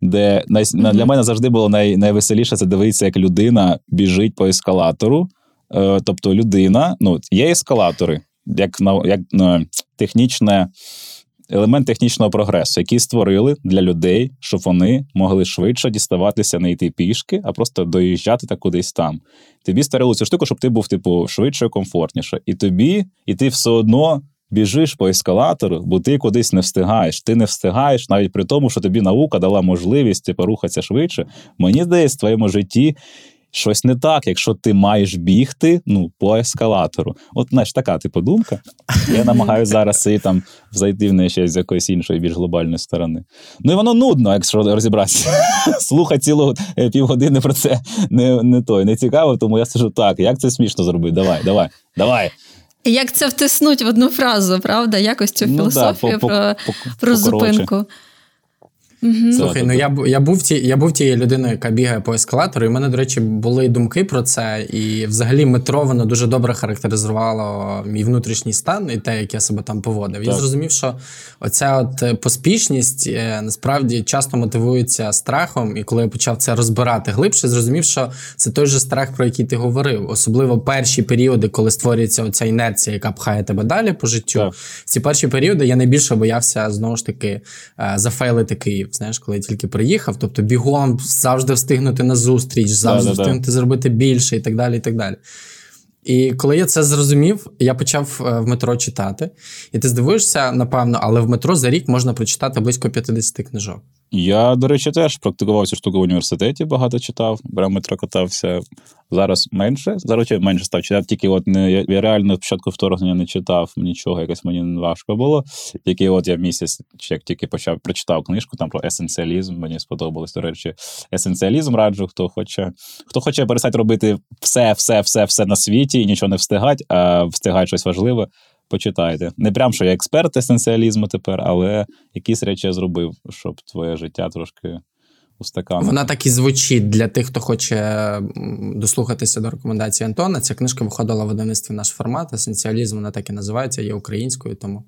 де най, на- для мене завжди було най, найвеселіше це дивитися, як людина біжить по ескалатору. Е, тобто людина, ну, є ескалатори, як, на- як на технічне. Елемент технічного прогресу, який створили для людей, щоб вони могли швидше діставатися, не йти пішки, а просто доїжджати та кудись там. Тобі створили цю штуку, щоб ти був, типу, швидше комфортніше. І тобі, і ти все одно біжиш по ескалатору, бо ти кудись не встигаєш. Ти не встигаєш навіть при тому, що тобі наука дала можливість типу, рухатися швидше. Мені здається, в твоєму житті. Щось не так, якщо ти маєш бігти ну, по ескалатору. От, знаєш, така типу думка. Я намагаюся зараз і там зайти в неї ще з якоїсь іншої, більш глобальної сторони. Ну і воно нудно, якщо розібратися. Слухати цілу е, півгодини про це не, не той, не цікаво, тому я скажу так, як це смішно зробити? Давай, давай, давай. Як це втиснуть в одну фразу, правда? Якось цю Ну, да, філософію по- про, по- про покоротше. зупинку. Угу. Слухай, ну я я був ті, я був тією людиною, яка бігає по ескалатору, і в мене, до речі, були думки про це. І взагалі метро воно дуже добре характеризувало мій внутрішній стан і те, як я себе там поводив. Я зрозумів, що оця от е, поспішність е, насправді часто мотивується страхом. І коли я почав це розбирати глибше, зрозумів, що це той же страх, про який ти говорив. Особливо перші періоди, коли створюється оця інерція, яка пхає тебе далі по життю. Так. В ці перші періоди я найбільше боявся знову ж таки е, зафейлити Київ. Знаєш, коли я тільки приїхав, тобто бігом завжди встигнути на зустріч, завжди Да-да-да. встигнути зробити більше і так далі. І так далі. І коли я це зрозумів, я почав е, в метро читати. І ти здивуєшся, напевно, але в метро за рік можна прочитати близько 50 книжок. Я, до речі, теж практикував цю штуку в університеті, багато читав, прямо метро катався. Зараз менше. Зараз я менше став читати. Тільки от не я, реально спочатку вторгнення не читав нічого, якось мені важко було. Тільки от я місяць, як тільки почав прочитав книжку там про есенціалізм. Мені сподобалось. До речі, есенціалізм раджу, хто хоче, хто хоче перестати робити все, все, все, все на світі і нічого не встигать, а встигати щось важливе. Почитайте. Не прям, що я експерт есенціалізму тепер, але якісь речі я зробив, щоб твоє життя трошки устаканило. Вона так і звучить для тих, хто хоче дослухатися до рекомендацій Антона. Ця книжка виходила в видавництві наш формат. Есенціалізм вона так і називається, є українською, тому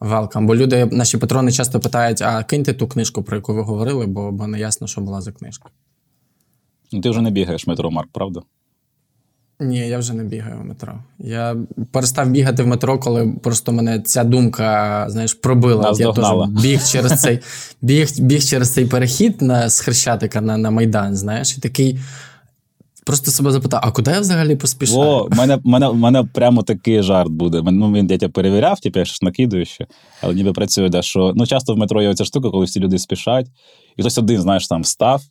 welcome. Бо люди, наші патрони часто питають: а киньте ту книжку, про яку ви говорили, бо, бо не ясно, що була за книжка. Ну, Ти вже не бігаєш метро, Марк, правда? Ні, я вже не бігаю в метро. Я перестав бігати в метро, коли просто мене ця думка, знаєш, пробила. От Я теж біг через цей біг, біг через цей перехід на з Хрещатика на, на Майдан, знаєш, і такий. Просто себе запитав, а куди я взагалі поспішаю? О, мене, мене, мене прямо такий жарт буде. Ну, він я тебе перевіряв, типу, я ж накидую ще, але ніби працює, да, що ну, часто в метро є оця штука, коли всі люди спішать, і хтось один, знаєш, там встав,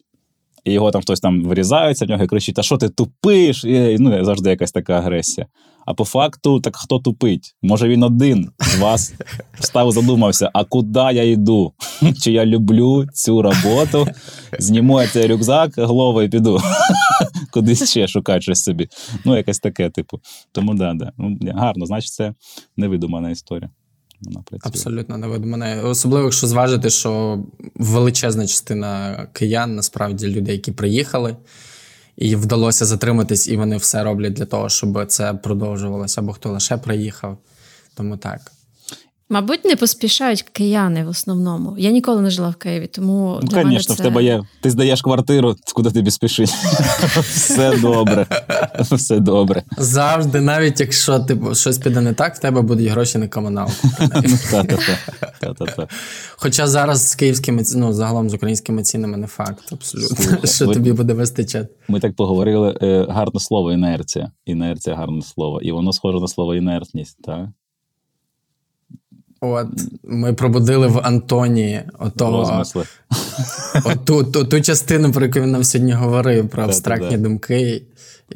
і його там хтось там вирізається в нього і кричить: Та що ти тупиш? І, ну, завжди якась така агресія. А по факту, так хто тупить? Може він один з вас встав, задумався, а куди я йду? Чи я люблю цю роботу? Зніму я цей рюкзак, головою і піду. Кудись ще шукати щось собі. Ну, якесь таке, типу. Тому да, да. Ну, гарно, значить, це невидумана історія. Вона працює. Абсолютно не мене. Особливо, якщо зважити, що величезна частина киян, насправді люди, які приїхали, і вдалося затриматись, і вони все роблять для того, щоб це продовжувалося, або хто лише приїхав. Тому так. Мабуть, не поспішають кияни в основному. Я ніколи не жила в Києві, тому Ну, для мене звісно, це... в тебе є. Ти здаєш квартиру, куди тобі спішить. Все добре. Все добре. Завжди, навіть якщо типу, щось піде не так, в тебе будуть гроші на комуналку. Хоча зараз з київськими ну, загалом з українськими цінами не факт, абсолютно, що тобі буде вистачати. Ми так поговорили. е, Гарне слово інерція. Інерція гарне слово. І воно схоже на слово інертність, так? От ми пробудили в Антоні отого, оту, ту, ту частину, про яку він нам сьогодні говорив, про абстрактні думки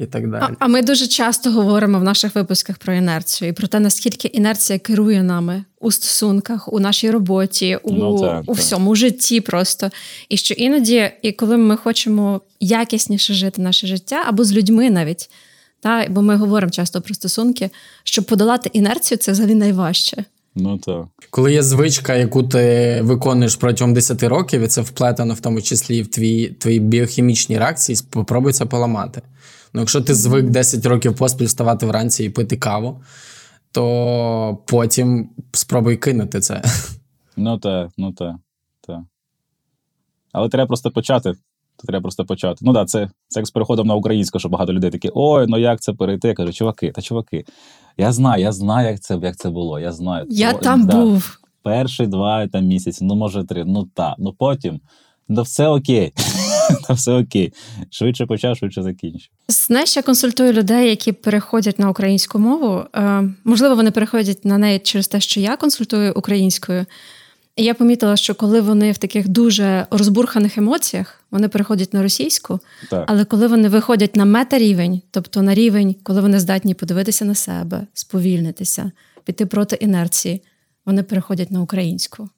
і так далі. а ми дуже часто говоримо в наших випусках про інерцію і про те, наскільки інерція керує нами у стосунках, у нашій роботі, у, Ну, так, у так. всьому житті просто. І що іноді, і коли ми хочемо якісніше жити наше життя, або з людьми навіть, та, бо ми говоримо часто про стосунки, щоб подолати інерцію, це взагалі найважче. Ну так. Коли є звичка, яку ти виконуєш протягом 10 років, і це вплетено в тому числі і в твої, твої біохімічні реакції, спробуй це поламати. Ну, якщо ти звик 10 років поспіль вставати вранці і пити каву, то потім спробуй кинути це. Ну так, ну так. так. Але треба просто почати. Це треба просто почати. Ну так, да, це, це як з переходом на українську, що багато людей такі, ой, ну як це перейти? Я кажу, чуваки, та чуваки, я знаю, я знаю, як це, як це було. Я знаю. Я То- там да. був. Перші два там, місяці, ну може три, ну так. Ну потім, ну все окей. Та все окей. Швидше почав, швидше закінчив. Знаєш, я консультую людей, які переходять на українську мову. Е, можливо, вони переходять на неї через те, що я консультую українською. І я помітила, що коли вони в таких дуже розбурханих емоціях, вони переходять на російську, Так. але коли вони виходять на метарівень, тобто на рівень, коли вони здатні подивитися на себе, сповільнитися, піти проти інерції, вони переходять на українську.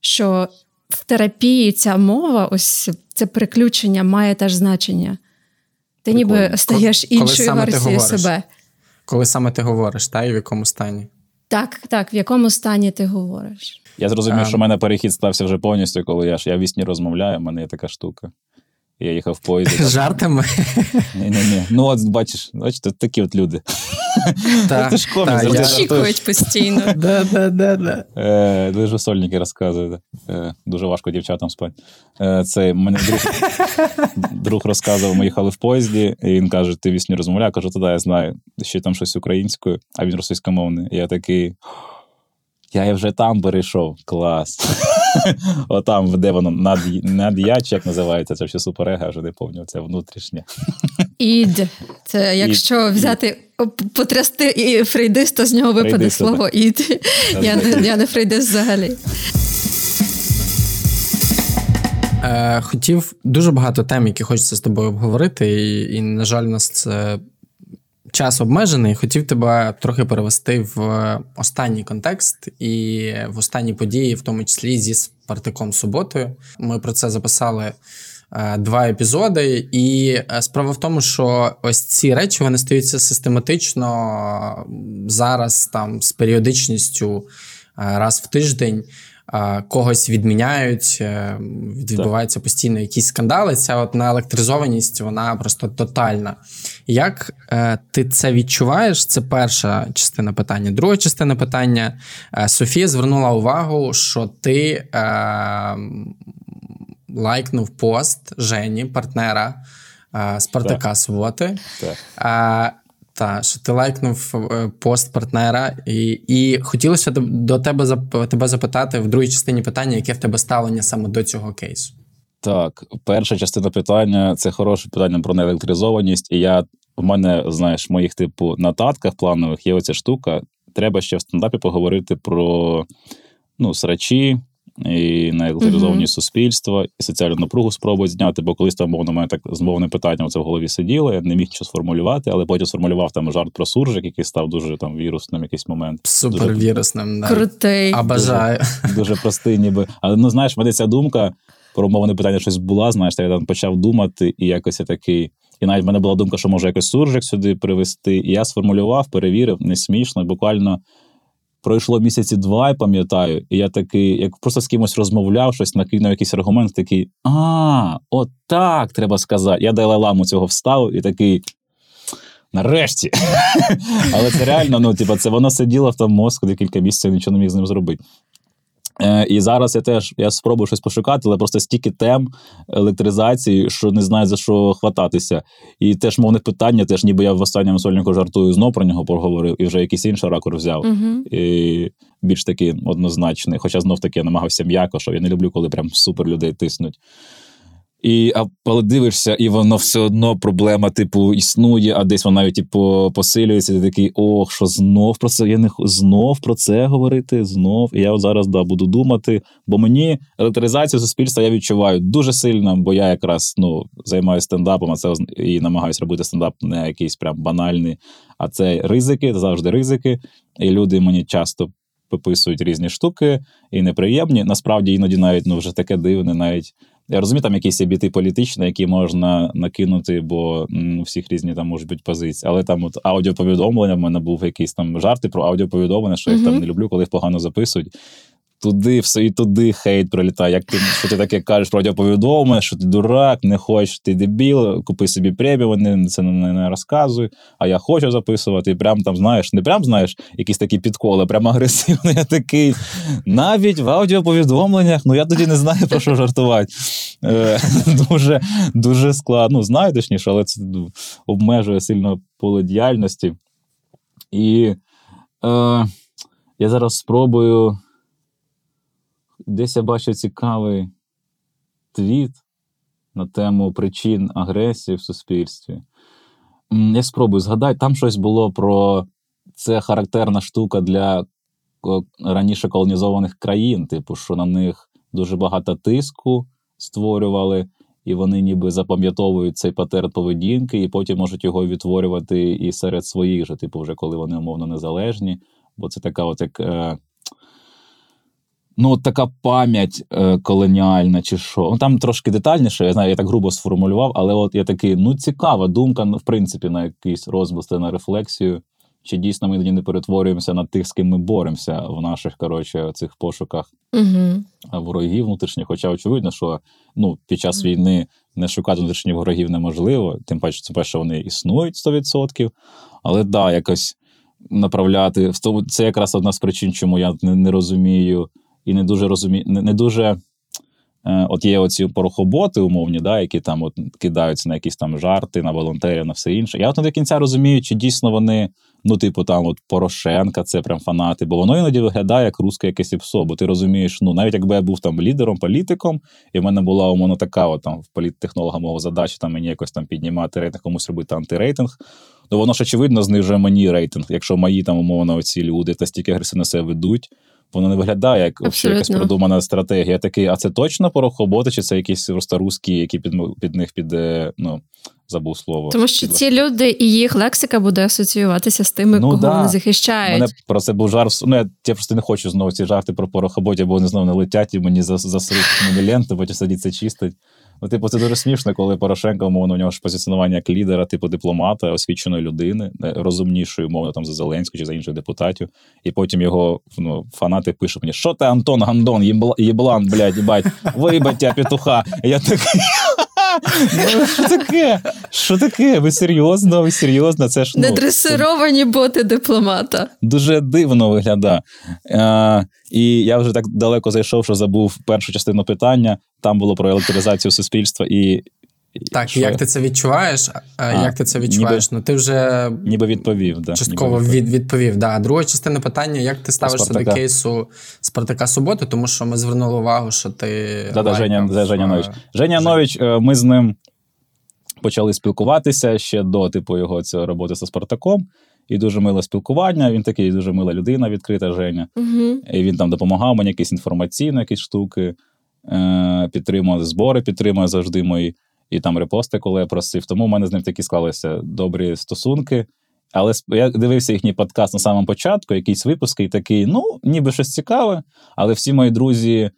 Що в терапії ця мова, ось це переключення має теж значення. Ти ніби стаєш іншою версією себе. Коли саме ти говориш, та і в якому стані? Так, так, в якому стані ти говориш? Я зрозумів, А. що в мене перехід стався вже повністю, коли я ж я вісні розмовляю, в мене є така штука. Я їхав в поїзді. так, Жартами? Ні-ні-ні. Ну, от бачиш, бачите, такі от люди. Та, Ти ж комік, та. Очікують постійно. Да, да, да, да. Е, дуже сольники розказують. Е, дуже важко дівчатам спати. Е, це мене друг, друг розказував, ми їхали в поїзді, і він каже: ти вісні розмовляє. Я кажу, тоді я знаю, ще там щось українською, а він російськомовний. І я такий. Я вже там перейшов. Клас. Отам, де воно над, над'яч, як називається, це ще суперега, вже не пам'ятаю, це внутрішнє. Ід. Це якщо взяти, потрясти і фрейдиста, з нього випаде Фрейдиста, слово ід. Я не, я не фрейдист взагалі. Е, хотів дуже багато тем, які хочеться з тобою обговорити, і, і на жаль, у нас це час обмежений. Хотів тебе трохи перевести в останній контекст і в останні події, в тому числі зі Спартаком суботою. Ми про це записали. е, Два епізоди, і е, справа в тому, що ось ці речі вони стаються систематично зараз, там з періодичністю е, раз в тиждень е, когось відміняють, е, відбуваються постійно якісь скандали. Ця от наелектризованість, вона просто тотальна. Як е, ти це відчуваєш? Це перша частина питання. Друга частина питання. Е, Софія звернула увагу, що ти лайкнув пост Жені, партнера Спартака Своти. Так. Та, що ти лайкнув е, пост партнера, і, і хотілося до, до тебе тебе запитати в другій частині питання, яке в тебе ставлення саме до цього кейсу. Так, перша частина питання це хороше питання про неелектризованість. І я в мене, знаєш, в моїх типу нотатках планових є оця штука. Треба ще в стендапі поговорити про ну, срачі, і на електризовані Мгм. суспільства, і соціальну напругу спробують зняти. Бо колись там мовно мене так з мовним питанням це в голові сиділо, я не міг нічого сформулювати, але потім сформулював там жарт про суржик, який став дуже там вірусним якийсь момент. Супервірусним. Да. Крутий. А бажаю. Дуже простий, ніби. Але ну знаєш, мене ця думка про мовне питання щось була. Знаєш, я там почав думати, і якось я такий. І навіть в мене була думка, що може якось суржик сюди привезти. І я сформулював, перевірив, не смішно. Буквально пройшло місяці два, я пам'ятаю, і я такий, як просто з кимось розмовляв, щось накинув якийсь аргумент, такий: а, от так треба сказати. Я Далай-Ламу цього вставив і такий. Нарешті. Але це реально, ну, типа, це воно сиділо в тому мозку декілька місяців, нічого не міг з ним зробити. Е, і зараз я теж я спробую щось пошукати, але просто стільки тем електризації, що не знаю за що хвататися. І теж мовне питання, теж ніби я в останньому сольнику жартую, знов про нього поговорив, і вже якийсь інший ракурс взяв. Угу. І більш таки однозначний. Хоча знов таки я намагався м'яко, що я не люблю, коли прям супер людей тиснуть. І а але дивишся, і воно все одно проблема, типу, існує, а десь вона типу, посилюється. і Ти такий, ох, що знов про це? Я не знов про це говорити, знов. І я от зараз да, буду думати, бо мені електризацію суспільства я відчуваю дуже сильно, бо я якраз ну, займаюся стендапом, а це і намагаюся робити стендап не якийсь прям банальний, а це ризики, завжди ризики. І люди мені часто виписують різні штуки і неприємні. Насправді іноді навіть ну, вже таке дивне, навіть. Я розумію, там якісь є біти політичні, які можна накинути, бо у всіх різні там можуть бути позиції. Але там от аудіоповідомлення, в мене був якийсь там жарти про аудіоповідомлення, що я їх там не люблю, коли їх погано записують. Туди все і туди хейт прилітає. Як ти що ти таке кажеш про аудіоповідомлення, що ти дурак, не хочеш, ти дебіл, купи собі преміум, не, це не, не розказуй, а я хочу записувати. І прям там, знаєш, не прям знаєш, якісь такі підколи, прям агресивний. Я такий. Навіть в аудіоповідомленнях, ну я тоді не знаю, про що жартувати. Е, дуже, дуже складно. Ну, знаю точніше, але це обмежує сильно поле діяльності. І е, я зараз спробую. Десь я бачив цікавий твіт на тему причин агресії в суспільстві. Я спробую згадати, там щось було про це характерна штука для раніше колонізованих країн, типу, що на них дуже багато тиску створювали, і вони ніби запам'ятовують цей патерн поведінки, і потім можуть його відтворювати і серед своїх же, типу, вже коли вони умовно незалежні. Бо це така, от як. Ну, от така пам'ять е, колоніальна, чи що. Ну, там трошки детальніше, я знаю, я так грубо сформулював, але от я такий, ну, цікава думка, ну, в принципі, на якийсь розмисли, на рефлексію. Чи дійсно ми не перетворюємося на тих, з ким ми боремося в наших, коротше, цих пошуках Угу. ворогів внутрішніх. Хоча очевидно, що ну, під час війни не шукати внутрішніх ворогів неможливо, тим паче, це перше, вони існують 100%. Але да, якось направляти. Це якраз одна з причин, чому я не, не розумію і не дуже розумію, не, не дуже. Е, От є оці порохоботи умовні, да, які там от кидаються на якісь там жарти, на волонтерів, на все інше. Я от не до кінця розумію, чи дійсно вони, ну, типу, там от Порошенка, це прям фанати, бо воно іноді виглядає як русське якесь іпсо, бо ти розумієш, ну, навіть якби я був там лідером, політиком, і в мене була умовно така, от там в політтехнолога мого задача там мені якось там піднімати рейтинг, комусь робити антирейтинг. Ну, воно ж очевидно знижує мені рейтинг, якщо мої там умовно оці люди настільки агресивно себе ведуть. Воно не виглядає як вообще якась Абсолютно. продумана стратегія. Я такий, а це точно порохоботи, чи це якісь просто русські, які під, під них під, ну, забув слово. Тому що ці люди і їх лексика буде асоціюватися з тими, Ну кого да. вони захищають. мене про це був жарт. Ну, я, я просто не хочу знову ці жарти про порохоботів, бо вони знову не летять і мені зас- засруть мені ленту, потім садіться чистить. Ну, типу, це дуже смішно, коли Порошенко, умовно, у нього ж позиціонування як лідера, типу дипломата, освіченої людини, е, розумнішої, умовно, там за Зеленського чи за інших депутатів. І потім його ну, фанати пишуть мені: що ти, Антон Гандон, єбла- єблан, блядь, бать, вибиття тя петуха. Я такий. Ну, що таке? Що таке? Ви серйозно? Ви серйозно? Це ж ну, це- Недресировані боти дипломата. дуже дивно виглядає. А, і я вже так далеко зайшов, що забув першу частину питання. Там було про електризацію суспільства і. Так, що як ти це відчуваєш? А, А, як ти це відчуваєш? Ну ти вже ніби відповів. Да, частково ніби від, відповів. Да. А друга частина питання: як ти ставишся Спартака. до кейсу Спартака Суботи, тому що ми звернули увагу, що ти. Да, да, Женя, лайкав, Женя Нович. Женя Женя. Нович, ми з ним почали спілкуватися ще до типу його цього роботи зі Спартаком. і дуже миле спілкування. Він такий дуже мила людина, відкрита Женя. Угу. І він там допомагав мені якісь інформаційні якісь штуки, е, підтримував збори, підтримує завжди мої, і там репости, коли я просив. Тому в мене з ним такі склалися добрі стосунки. Але я дивився їхній подкаст на самому початку, якісь випуски, і такий, ну, ніби щось цікаве, але всі мої друзі.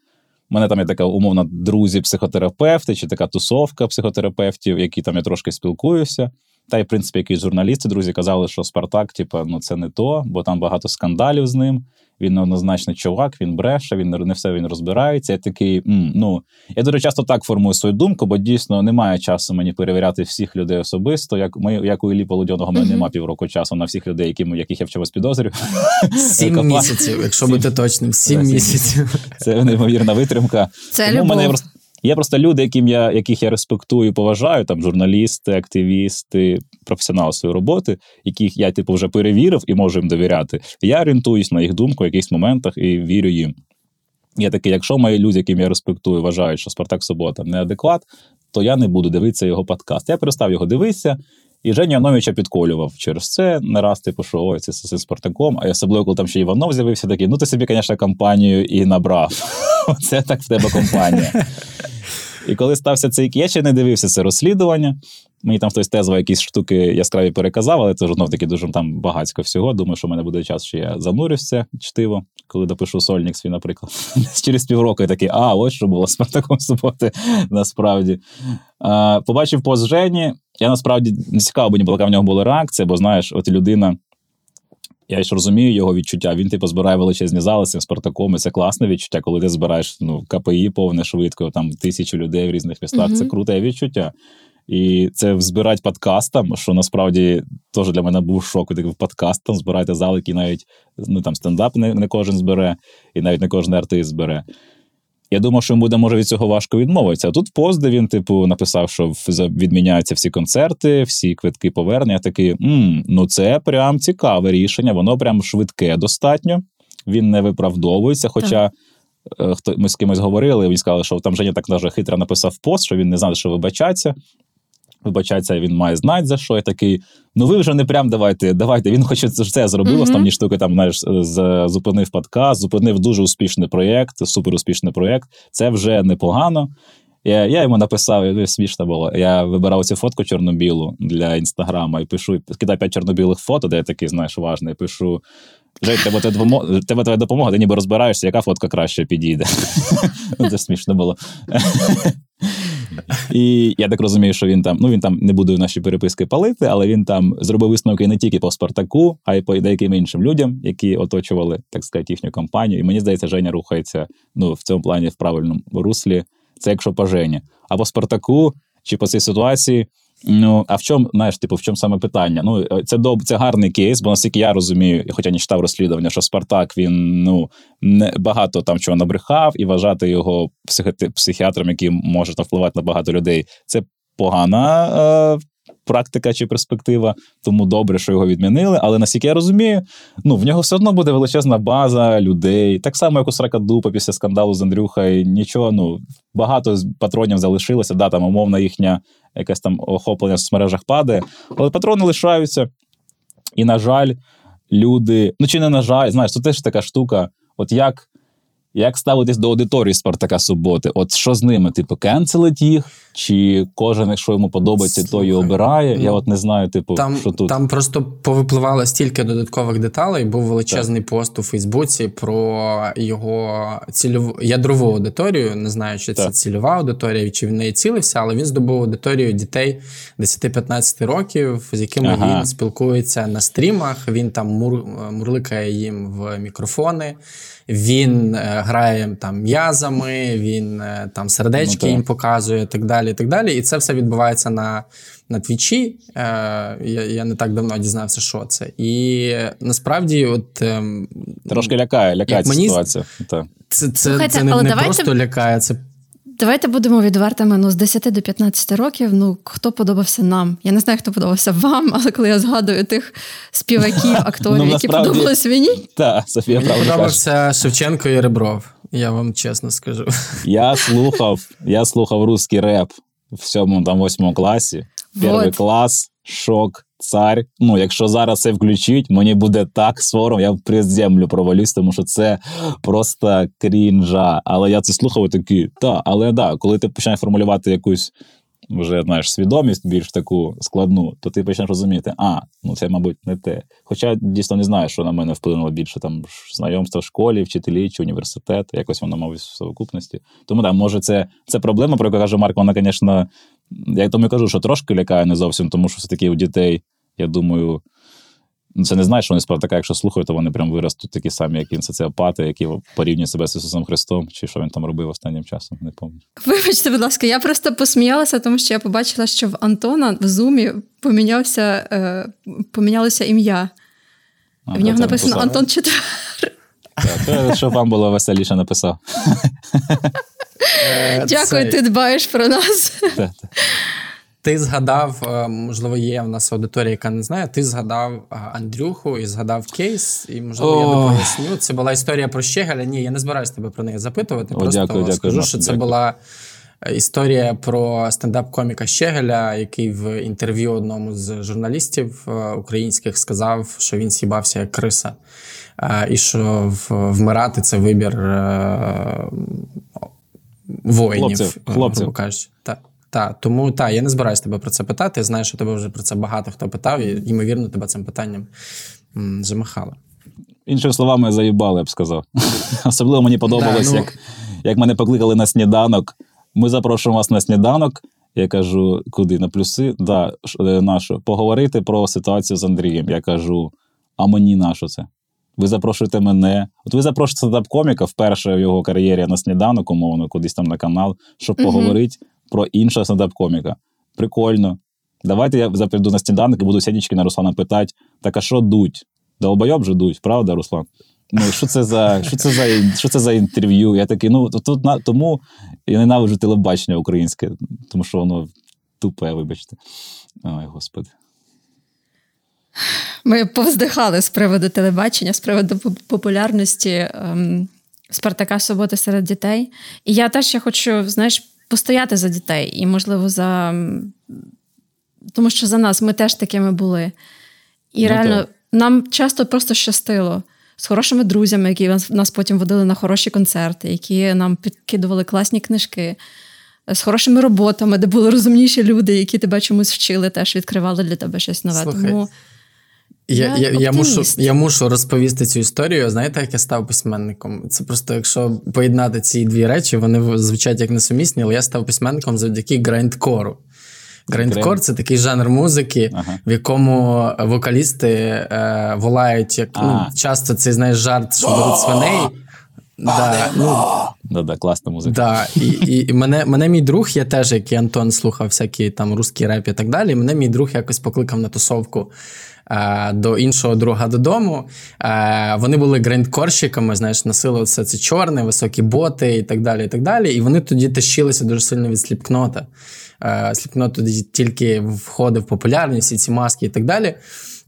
У мене там є така умовна друзі-психотерапевти, чи така тусовка психотерапевтів, які там я трошки спілкуюся. Та й, в принципі, якісь журналісти, друзі, казали, що Спартак, типа, ну це не то, бо там багато скандалів з ним. Він неоднозначний чувак, він бреше, він не все він розбирається. Я такий, м, ну я дуже часто так формую свою думку, бо дійсно немає часу мені перевіряти всіх людей особисто. Як ми, як у Іллі Полудьоного, мене Мгм. немає півроку часу на всіх людей, які, яких я в чомусь підозрюю. Сім місяців, якщо бути точним, сім місяців. Це неймовірна витримка. Це любов. Є просто, люди, яким я, яких я респектую поважаю, там журналісти, активісти, професіонали своєї роботи, яких я типу вже перевірив і можу їм довіряти. Я орієнтуюсь на їх думку в якихось моментах і вірю їм. Я такий, якщо мої люди, яким я респектую, вважають, що Спартак Субота неадекват, то я не буду дивитися його подкаст. Я перестав його дивитися. І Женя Яновича підколював через це не раз, типу, що ой, це з Спартаком. А особливо, коли там ще Іванов з'явився, такий, ну ти собі, звісно, компанію і набрав. Оце так в тебе компанія. І коли стався цей я ще не дивився це розслідування. Мені там хтось тезово якісь штуки яскраві переказав, але це ж знов таки дуже там багатько всього. Думаю, що в мене буде час, що я це чтиво, коли допишу сольник свій, наприклад. Через півроку я такий, а, ось що було з Спартаком суботи, насправді. А, побачив пост Жені. Я насправді не цікаво мені була, яка в нього була реакція, бо знаєш, от людина. Я ж розумію його відчуття. Він типу збирає величезні зали з цим Спартаком, і це класне відчуття, коли ти збираєш ну, КПІ повне швидко, там тисячу людей в різних містах. Це Мгм. круте відчуття. І це збирати подкастом, що насправді теж для мене був шок. Ви подкастом збираєте зал, який навіть ну там стендап не, не кожен збере, і навіть не кожен артист збере. Я думав, що йому буде може від цього важко відмовитися. А тут пост, де він, типу, написав, що відміняються всі концерти, всі квитки повернення. Я такий, «М, ну це прям цікаве рішення, воно прям швидке достатньо. Він не виправдовується. Хоча е, хто ми з кимось говорили, він сказав, що там Женя так даже хитро написав пост, що він не знає, що вибачаться. Вибачається, він має знати за що. Я такий. Ну ви вже не прям давайте, давайте. Він хоче це зробив. Основні штуки там знаєш, з- зупинив подкаст, зупинив дуже успішний проєкт, супер успішний проєкт. Це вже непогано. Я, я йому написав, смішно було. Я вибирав цю фотку чорно-білу для інстаграма і пишу, кидаю п'ять чорно-білих фото, де я такий, знаєш, важний. Пишу: Жень, тебе твоя допомога, тебе твоя допомога, ти ніби розбираєшся, яка фотка краще підійде. Ну, Це смішно було. І я так розумію, що він там, ну він там не буде наші переписки палити, але він там зробив висновки не тільки по Спартаку, а й по деяким іншим людям, які оточували, так сказати, їхню компанію. І мені здається, Женя рухається ну, в цьому плані в правильному руслі. Це якщо по Жені. А по Спартаку чи по цій ситуації. Ну, а в чому, знаєш, типу, в чому саме питання? Ну, це доб, це гарний кейс, бо наскільки я розумію, хоча не читав розслідування, що Спартак він ну не багато там чого набрехав, і вважати його психоти, психіатром, який може там впливати на багато людей, це погана е, практика чи перспектива. Тому добре, що його відмінили. Але наскільки я розумію, ну в нього все одно буде величезна база людей, так само, як у Сракадупа після скандалу з Андрюхою. Нічого, ну багато патронів залишилося. Да, там умовна їхня якесь там охоплення в соцмережах падає, але патрони лишаються. І, на жаль, люди. Ну чи не на жаль, знаєш, це теж така штука. От як, як ставитись до аудиторії Спартака Суботи? От що з ними? Типу, кенселить їх? Чи кожен, якщо йому подобається, то і Слухай, обирає? Я ну, от не знаю, типу, Там, що тут. там просто повипливало стільки додаткових деталей. Був величезний пост у Фейсбуці про його цільову ядрову аудиторію. Не знаю, чи це Так. цільова аудиторія, чи він в неї цілився, але він здобув аудиторію дітей 10-15 років, з якими Ага. він спілкується на стрімах. Він там мур, мурликає їм в мікрофони. Він е, грає там м'язами, він е, там сердечки Ну, їм показує, так далі. І так далі. І це все відбувається на, на твічі. Е, я, я не так давно дізнався, що це. І насправді, от е, Трошки лякає, лякає ця мені- ситуація. Це, це, Слухайте, це не, не давайте- просто лякає, це Давайте будемо відвертими. Ну, з 10 до 15 років, ну хто подобався нам? Я не знаю, хто подобався вам, але коли я згадую тих співаків, акторів, Ну, які насправді- подобались мені, Так, Софія мені правда каже. подобався Шевченко і Ребров. Я вам чесно скажу. Я слухав, я слухав русський реп в сьомому там восьмому класі. Перший Вот. клас, шок. Цар. Ну, якщо зараз це включить, мені буде так сором, я при землю провалюсь, тому що це просто крінжа. Але я це слухав і такий, та, але да, коли ти починаєш формулювати якусь вже знаєш свідомість більш таку складну, то ти почнеш розуміти, а ну це, мабуть, не те. Хоча дійсно не знаю, що на мене вплинуло більше там знайомства в школі, вчителі чи університет, якось воно, мабуть, в совокупності. Тому так, може, це це проблема, про яку каже Марк, вона, звісно, я тому і кажу, що трошки лякає не зовсім, тому що все-таки у дітей, я думаю. Ну, це не знаєш, що вони справді така, якщо слухають, то вони прям виростуть такі самі, як він соціопати, які порівнюють себе з Ісусом Христом, чи що він там робив останнім часом, не пам'ятаю. Вибачте, будь ласка, я просто посміялася, тому що я побачила, що в Антона в зумі помінявся, е, помінялося ім'я. А, в нього написано написав. Антон Четвер. Так, то, щоб вам було веселіше написав. Е, Дякую, ти дбаєш про нас. Ти згадав, е, можливо, є в нас аудиторія, яка не знає. Ти згадав е, Андрюху і згадав кейс, і можливо я О. допоясню. Це була історія про Щегеля. Ні, я не збираюся тебе про неї запитувати. О, просто дякую, дякую, скажу, Маша, що це дякую. була історія про стендап-коміка Щегеля, який в інтерв'ю одному з журналістів українських сказав, що він с'їбався як криса. І що вмирати це вибір воїнів, Хлопців, е, хлопців. кажучи. Так. Та, тому та, я не збираюся тебе про це питати. Я знаю, що тебе вже про це багато хто питав, і ймовірно, тебе цим питанням м, замахали. Іншими словами, заїбали, я б сказав. Особливо мені подобалось, Да, ну- як, як мене покликали на сніданок. Ми запрошуємо вас на сніданок. Я кажу, куди? На плюси? Да, е, на що? Поговорити про ситуацію з Андрієм. Я кажу, а мені на що це? Ви запрошуєте мене. От ви запрошуєте стендап-коміка вперше в його кар'єрі на сніданок, умовно, кудись там на канал, щоб Мгм. поговорити про іншого стендап-коміка. Прикольно. Давайте я заприйду на сніданок і буду сядічки на Руслана питати: так а що дуть? Долбойоб же дуть, правда, Руслан? Ну, що це за що це за що це за інтерв'ю? Я такий, ну тут на тому я ненавиджу телебачення українське, тому що воно тупе, вибачте. Ой, господи. Ми повздихали з приводу телебачення, з приводу популярності ем, Спартака Суботи серед дітей. І я теж ще хочу, знаєш, постояти за дітей і, можливо, за. Тому що за нас ми теж такими були. І Ну, реально, так. нам часто просто щастило з хорошими друзями, які нас, нас потім водили на хороші концерти, які нам підкидували класні книжки. З хорошими роботами, де були розумніші люди, які тебе чомусь вчили, теж відкривали для тебе щось нове. Слухай, Тому Я, Я я, я, мушу, я мушу розповісти цю історію. Знаєте, як я став письменником? Це просто, якщо поєднати ці дві речі, вони звучать як несумісні, але я став письменником завдяки грайндкору. Грайндкор Грайнд- це такий жанр музики, Ага. в якому вокалісти е, волають, як ну, часто цей знаєш жарт, що беруть свиней. Да, ну, Да-да, класна музика. Да, і, і, і мене, мене мій друг, я теж, як і Антон, слухав всякі там русський реп і так далі. Мене мій друг якось покликав на тусовку до іншого друга додому. Е, вони були грейндкорщиками, знаєш, носили все це чорне, високі боти і так далі. І так далі. І вони тоді тащилися дуже сильно від сліпкнота. Е, сліпкнот тоді тільки входив в популярність, і ці маски і так далі.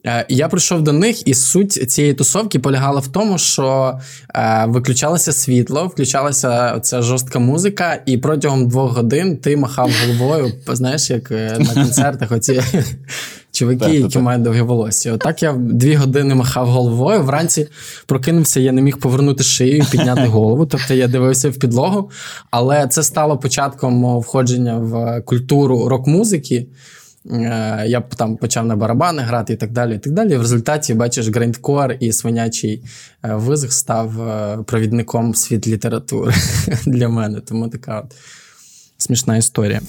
Е, Я прийшов до них, і суть цієї тусовки полягала в тому, що е, виключалося світло, включалася ця жорстка музика, і протягом двох годин ти махав головою, знаєш, як е, на концертах оці чуваки, які мають довге волосся. Отак я дві години махав головою. Вранці прокинувся, я не міг повернути шию і підняти голову. Тобто я дивився в підлогу. Але це стало початком мого входження в культуру рок-музики. Е, Я там почав на барабани грати і так далі. І так далі. В результаті, бачиш, грейндкор і свинячий е, визг став е, провідником світ літератури для мене. Тому така от смішна історія.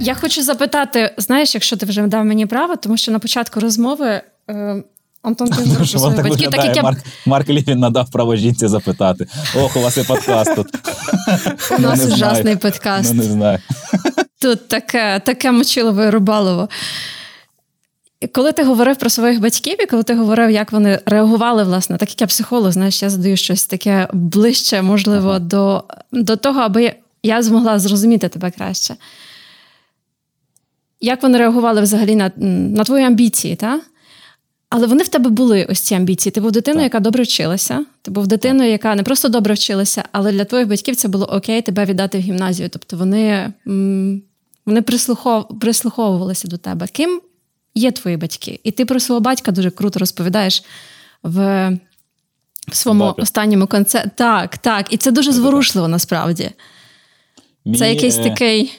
Я хочу запитати: знаєш, якщо ти вже дав мені право, тому що на початку розмови Антон ти говорив Що своїх так батьків, так як я Марк, Марк Лівін надав право жінці запитати. Ох, у вас і подкаст тут. у нас ужасний подкаст. Ну, не знаю. Тут таке, таке мочилове рубалово. Коли ти говорив про своїх батьків, і коли ти говорив, як вони реагували, власне, так як я психолог, знаєш, я задаю щось таке ближче, можливо, Ага. до, до того, аби я змогла зрозуміти тебе краще. Як вони реагували взагалі на, на твої амбіції, та? Але вони в тебе були ось ці амбіції. Ти був дитиною, Так. яка добре вчилася. Ти був дитиною, яка не просто добре вчилася, але для твоїх батьків це було окей тебе віддати в гімназію. Тобто вони Вони прислухов... прислуховувалися до тебе. Ким є твої батьки? І ти про свого батька дуже круто розповідаєш в, в своєму останньому концерті. Так, так. І це дуже зворушливо насправді. Це якийсь е, такий.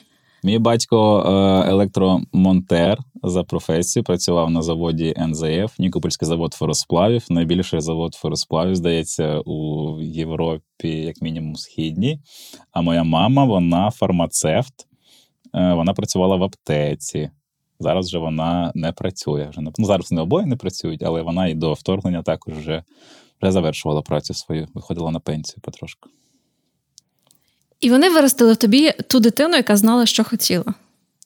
Мій батько е, електромонтер за професією, працював на заводі НЗФ, Нікопольський завод феросплавів, найбільший завод феросплавів, здається, у Європі, як мінімум, східній. А моя мама, вона фармацевт, е, вона працювала в аптеці. Зараз вже вона не працює. Вже не, ну, зараз вони обоє не працюють, але вона і до вторгнення також вже, вже завершувала працю свою, виходила на пенсію потрошку. І вони виростили в тобі ту дитину, яка знала, що хотіла.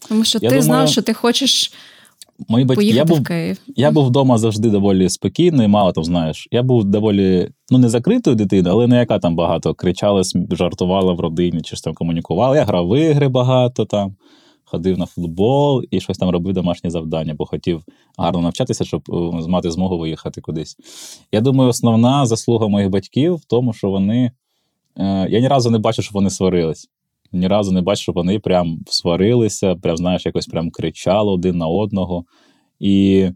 Тому що Я ти думаю, знав, що ти хочеш Мої батьки, я поїхати був в Київ. Я був вдома завжди доволі спокійний, мало там, знаєш. Я був доволі, ну, не закритою дитиною, але не яка там багато кричала, жартувала в родині, чи ж там комунікувала. Я грав в ігри багато там, ходив на футбол і щось там робив домашні завдання, бо хотів гарно навчатися, щоб е, мати змогу виїхати кудись. Я думаю, основна заслуга моїх батьків в тому, що вони. Е, я ні разу не бачив, щоб вони сварились. Ні разу не бачив, щоб вони прям сварилися, прям, знаєш, якось прям кричали один на одного. І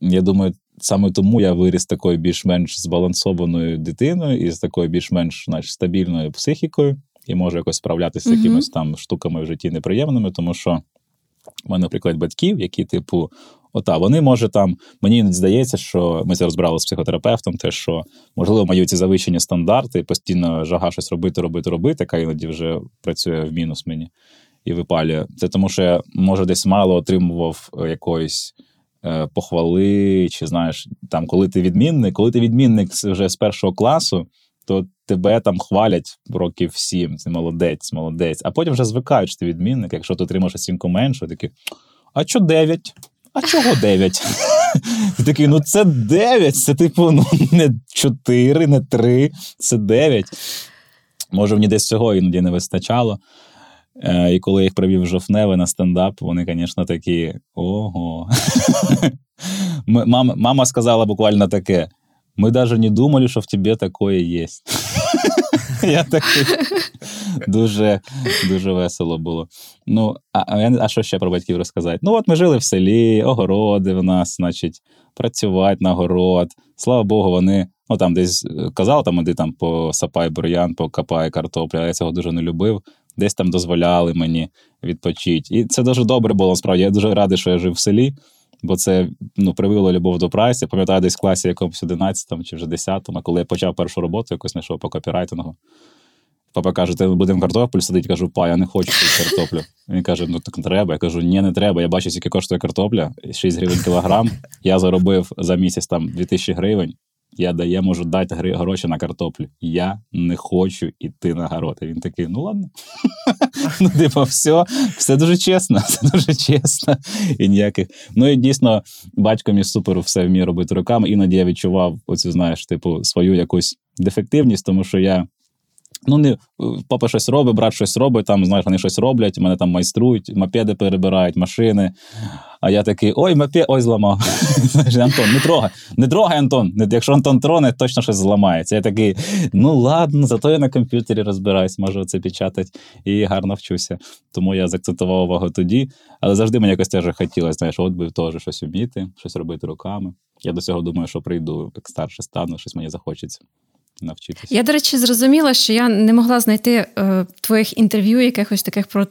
я думаю, саме тому я виріс такою більш-менш збалансованою дитиною і з такою більш-менш знаєш, стабільною психікою, і можу якось справлятися з якимись там штуками в житті неприємними, тому що в мене, наприклад, батьків, які, типу, ота, вони може там, мені здається, що ми це розбирали з психотерапевтом, те, що можливо мої ці завищені стандарти, постійно жага щось робити, робити, робити, яка іноді вже працює в мінус мені і випалює. Це тому, що я може десь мало отримував е, якоїсь е, похвали, чи знаєш, там, коли ти відмінник, коли ти відмінник вже з першого класу, то тебе там хвалять років сім. Ти молодець, молодець. А потім вже звикають, що ти відмінник. Якщо ти отримаєш оцінку менше, такі, а що 9? А чого 9? Ти такий, ну це 9, це типу, ну не 4, не 3, це 9. Може, мені десь цього іноді не вистачало. Е, і коли їх привів в жовтневе на стендап, вони, звісно, такі: ого. Мама, мама сказала буквально таке: ми навіть не думали, що в тебе такое є. Я такий дуже, дуже весело було. Ну, а, а, що ще про батьків розказати? Ну, от ми жили в селі, огороди в нас, значить, працювати на город. Слава Богу, вони ну там десь е, казали, там іди там посапай бур'ян, покопай картоплю, я цього дуже не любив. Десь там дозволяли мені відпочити. І це дуже добре було насправді. Я дуже радий, що я жив в селі, бо це ну, привило любов до праці. Я пам'ятаю, десь в класі якомусь 11 чи вже 10 коли я почав першу роботу, якусь знайшов по копірайтингу. Папа каже, ти будемо картоплю садити. Кажу, па, я не хочу цю картоплю. Він каже: ну так треба. Я кажу, ні, не треба. Я бачу, скільки коштує картопля, 6 гривень кілограм. Я заробив за місяць там 2000 гривень. Я дає, можу дати гроші на картоплю. Я не хочу йти на город. І він такий: ну ладно. Ну, типу, все, все дуже чесно, все дуже чесно. І ніяких. Ну і дійсно, батько мій супер все вміє робити руками. Іноді я відчував оцю, знаєш, типу, свою якусь дефективність, тому що я. Ну, не папа щось робить, брат щось робить, там, знаєш, вони щось роблять, мене там майструють, мопеди перебирають, машини. А я такий: ой, мопед, ой, зламав. Антон, не трогай, не трогай, Антон. Якщо Антон троне, точно щось зламається. Я такий, ну ладно, зато я на комп'ютері розбираюсь, можу це печатати і гарно вчуся. Тому я закцентував увагу тоді. Але завжди мені якось теж хотілося, знаєш, от би теж щось вміти, щось робити руками. Я до цього думаю, що прийду, як старше стану, щось мені захочеться навчитися. Я, до речі, зрозуміла, що я не могла знайти е, твоїх інтерв'ю, якихось таких про,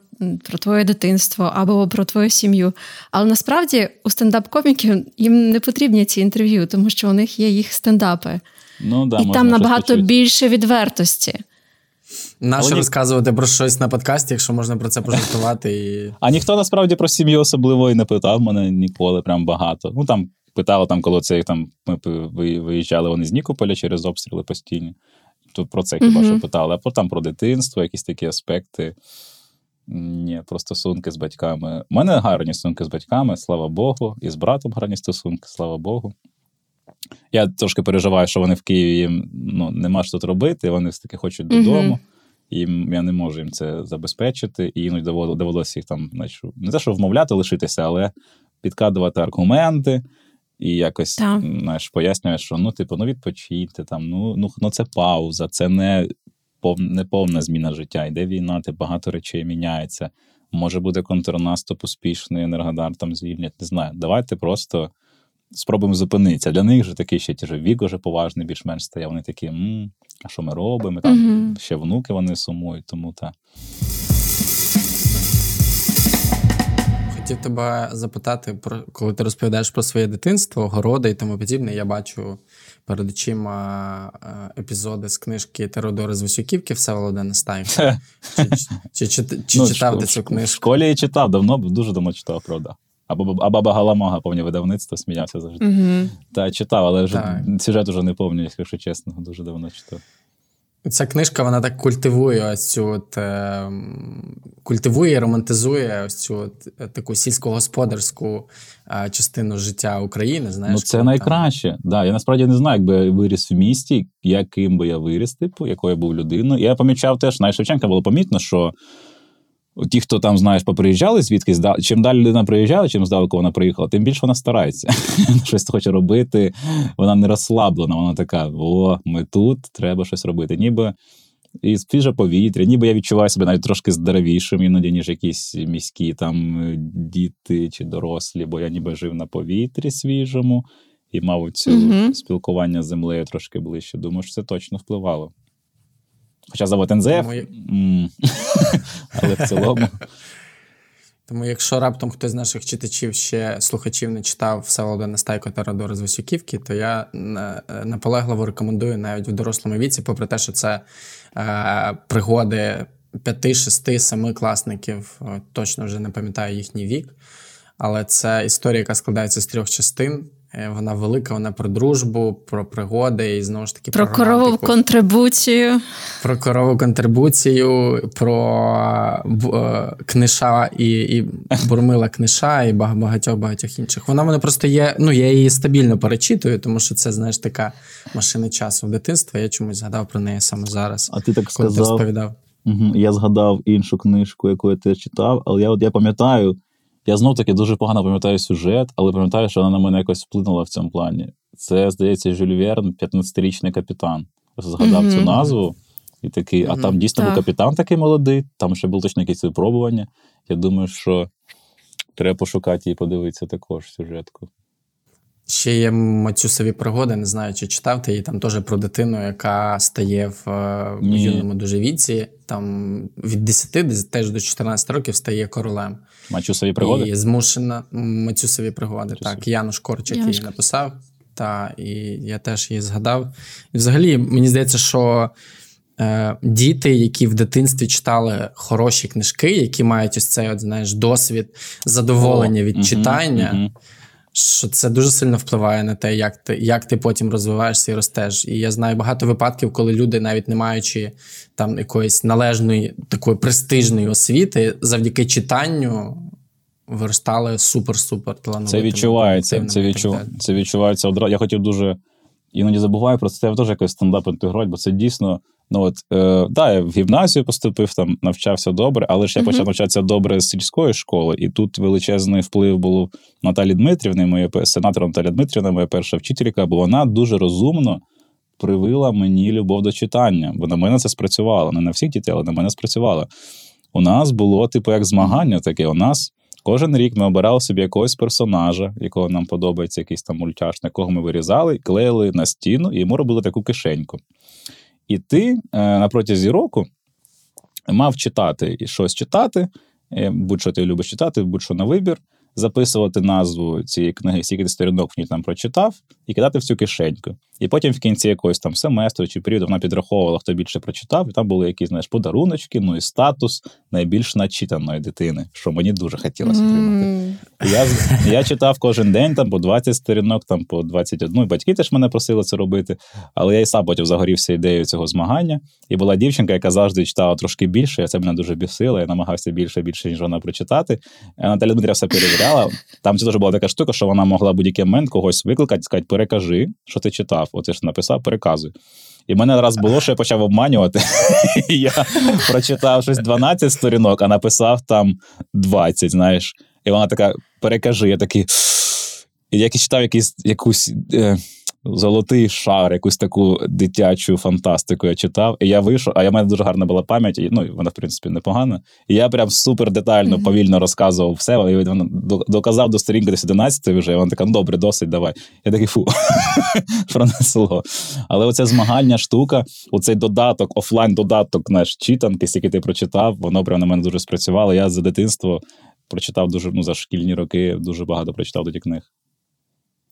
про твоє дитинство або про твою сім'ю. Але насправді у стендап-коміків їм не потрібні ці інтерв'ю, тому що у них є їх стендапи. Ну, да, І можна там набагато почути. більше відвертості. Нащо ні- розказувати про щось на подкасті, якщо можна про це пожартувати і. А ніхто насправді про сім'ю особливо і не питав мене ніколи, прям багато. Ну там питали, там, коли це там ми виїжджали вони з Нікополя через обстріли постійні. То про це хіба що питали. А потім про дитинство, якісь такі аспекти. Ні, про стосунки з батьками. У мене гарні стосунки з батьками, слава Богу, і з братом гарні стосунки, слава Богу. Я трошки переживаю, що вони в Києві їм ну, нема що тут робити, вони все-таки хочуть додому. І я не можу їм це забезпечити. І іноді довелося їх там, не те, що вмовляти лишитися, але підкидувати аргументи. І якось Так. знаєш, пояснюєш, що ну, типу, ну відпочиньте, там, ну, ну, ну це пауза, це не, пов, не повна зміна життя. Йде війна, ти багато речей міняється. Може буде контрнаступ успішний, Енергодар там звільнять. Не знаю. Давайте просто спробуємо зупинитися. Для них же такий ще ті ж вік уже поважний, більш-менш стає. Вони такі, м а що ми робимо? Там Мгм. ще внуки вони сумують, тому так. Хотів тебе запитати про коли ти розповідаєш про своє дитинство, городи і тому подібне. Я бачу перед очима е, епізоди з книжки Теодора з Васюківки Всеволода Нестайка. Чи, чи, чи, чи, чи Ну, читав ти цю В школі я читав, давно, дуже давно читав, правда. А баба, а баба Галамага, повні видавництво, сміявся завжди. Угу. Та читав, але вже сюжет уже не пам'ятаю, якщо чесно, дуже давно читав. Ця книжка вона так культивує ось цю от, е, культивує і романтизує ось цю от, е, таку сільськогосподарську е, частину життя України. Знаєш, ну, це найкраще. найкраще. Да, я насправді не знаю, якби я виріс в місті, яким би я виріс, типу, якою я був людиною. Я помічав теж, на Шевченка було помітно, що ті, хто там, знаєш, поприїжджали звідкись, да, чим далі людина приїжджала, чим здалеку вона приїхала, тим більше вона старається. щось хоче робити. Вона не розслаблена, вона така: о, ми тут, треба щось робити. Ніби і свіже повітря, ніби я відчуваю себе навіть трошки здоровішим іноді, ніж якісь міські там е, діти чи дорослі, бо я ніби жив на повітрі свіжому і мав цю Мгм. спілкування з землею трошки ближче. Думаю, що це точно впливало. Хоча завод НЗФ, Тому але в цілому. Тому, якщо раптом хтось з наших читачів ще слухачів не читав Всеволода Нестайко та Радора з Васюківки, то я е, наполегливо рекомендую навіть в дорослому віці, попри те, що це е, пригоди 5, 6, 7 класників, е, точно вже не пам'ятаю їхній вік. Але це історія, яка складається з трьох частин. Е, Вона велика, вона про дружбу, про пригоди і знову ж таки Про про корову контрибуцію. Про корову контрибуцію, про е, книша і, і бурмила книша, і бага- багатьох багатьох інших. Вона мене просто є. Ну, я її стабільно перечитую, тому що це, знаєш, така машина часу в дитинстві. Я чомусь згадав про неї саме зараз. А ти так Коли ти розповідав. Угу. Я згадав іншу книжку, яку я теж читав, але я от я пам'ятаю, я знов таки дуже погано пам'ятаю сюжет, але пам'ятаю, що вона на мене якось вплинула в цьому плані. Це, здається, Жюль Верн, 15-річний капітан. Згадав Мгм. цю назву. І такий, а там дійсно був капітан такий молодий, там ще було точно якісь випробування. Я думаю, що треба пошукати і подивитися також сюжетку. Ще є Матюсові пригоди, не знаю, чи читав ти її там теж про дитину, яка стає в е, Ні. юному дуже віці. Там від 10 десь теж до 14 років стає королем. Мачусові пригоди? І змушена М, Матюсові пригоди. Матюсові. Так, Януш Корчик Януш її написав. Та, і я теж її згадав. І взагалі, мені здається, що е, діти, які в дитинстві читали хороші книжки, які мають ось цей, от, знаєш, досвід задоволення О, від мгм, читання, мгм. Що це дуже сильно впливає на те, як ти, як ти потім розвиваєшся і ростеш. І я знаю багато випадків, коли люди, навіть не маючи там якоїсь належної такої престижної освіти, завдяки читанню виростали супер-супер талановитими. Це відчувається. Це, відчу... це відчувається одразу. Я хотів дуже іноді забуваю про це. Я теж якось стендап інтегрувати, бо це дійсно. Ну от е, да, я в гімназію поступив, там навчався добре, але ж я почав навчатися добре з сільської школи, і тут величезний вплив був Наталі Дмитрівни, моєї пе- сенатора Наталя Дмитрівна, моя перша вчителька, бо вона дуже розумно привила мені любов до читання. Бо на мене це спрацювало. Не на всіх дітей, але на мене спрацювало. У нас було, типу, як змагання таке. У нас Кожен рік ми обирали собі якогось персонажа, якого нам подобається, якийсь там мультяш, на кого ми вирізали, клеїли на стіну і йому робили таку кишеньку. І ти е, на протязі року мав читати і щось читати, е, будь-що ти любиш читати, будь-що на вибір, записувати назву цієї книги, скільки ти сторінок в ній там прочитав, і кидати в цю кишеньку. І потім в кінці якогось там семестру чи періоду вона підраховувала, хто більше прочитав, і там були якісь знаєш, подаруночки, ну і статус найбільш начитаної дитини, що мені дуже хотілося отримати. Я, я читав кожен день там по 20 сторінок, там по 21. І батьки теж мене просили це робити. Але я і сам потім загорівся ідеєю цього змагання. І була дівчинка, яка завжди читала трошки більше. і Це мене дуже бісило. Я намагався більше більше, ніж вона прочитати. Наталя Дмитрія все перевіряла. Там це теж була така штука, що вона могла будь-який момент когось викликати, сказати, перекажи, що ти читав. От я ж написав, переказую. І в мене раз було, що я почав обманювати. Я прочитав щось 12 сторінок, а написав там 20, знаєш. І вона така: перекажи. Я такий. Я читав якийсь, якусь е, Золотий шар, якусь таку дитячу фантастику я читав. І я вийшов, а я в мене дуже гарна була пам'ять, і, ну вона, в принципі, непогана. І я прям супер детально, Мгм. повільно розказував все. І до- доказав до сторінки десь 11 вже. І вона така, ну добре, досить, давай. Я такий фу, пронесло. Але оця змагальня штука, оцей додаток, офлайн-додаток, наш читанки, який ти прочитав, воно прям на мене дуже спрацювало. Я за дитинство прочитав дуже ну, за шкільні роки, дуже багато прочитав тоді книг.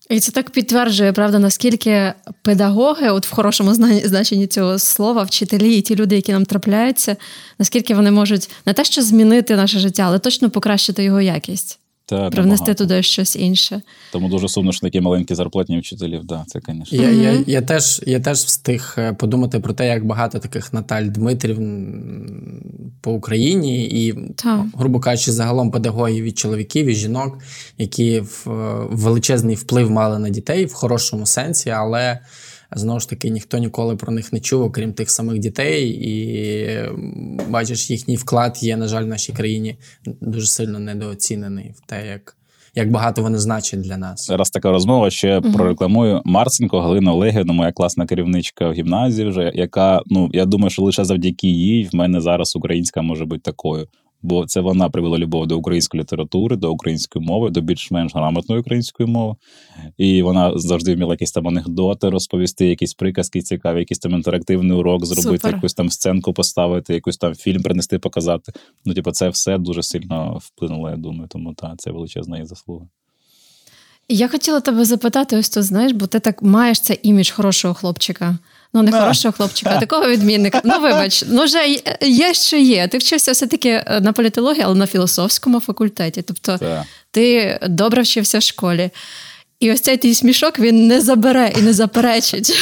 І це так підтверджує, правда, наскільки педагоги, от в хорошому зна- значенні цього слова, вчителі і ті люди, які нам трапляються, наскільки вони можуть не те, що змінити наше життя, але точно покращити його якість, Та, привнести туди щось інше. Тому дуже сумно, що такі маленькі зарплатні вчителів. Да, це, звісно. Я, я, я, теж, я теж встиг е, подумати про те, як багато таких Наталь Дмитрів по Україні, і, Так. грубо кажучи, загалом педагогів і чоловіків, і жінок, які в, е, величезний вплив мали на дітей в хорошому сенсі, але знову ж таки ніхто ніколи про них не чув, окрім тих самих дітей. І бачиш, їхній вклад є, на жаль, в нашій країні дуже сильно недооцінений в те, як, як багато вони значать для нас. Раз така розмова ще Мгм. прорекламую Марценко Галина Олегівна, моя класна керівничка в гімназії, вже яка ну я думаю, що лише завдяки їй в мене зараз українська може бути такою. Бо це вона привела любов до української літератури, до української мови, до більш-менш грамотної української мови. І вона завжди вміла якісь там анекдоти розповісти, якісь приказки цікаві, якийсь там інтерактивний урок зробити, Супер. якусь там сценку поставити, якийсь там фільм принести, показати. Ну, типу, це все дуже сильно вплинуло, я думаю. Тому та це величезна її заслуга. Я хотіла тебе запитати, ось тут, знаєш, бо ти так маєш цей імідж хорошого хлопчика. Ну, не хорошого хлопчика, такого відмінника. Ну, вибач, ну вже є- є, що є. Ти вчився все-таки е, на політології, але на філософському факультеті. Тобто ти добре вчився в школі. І ось цей твій смішок він не забере і не заперечить.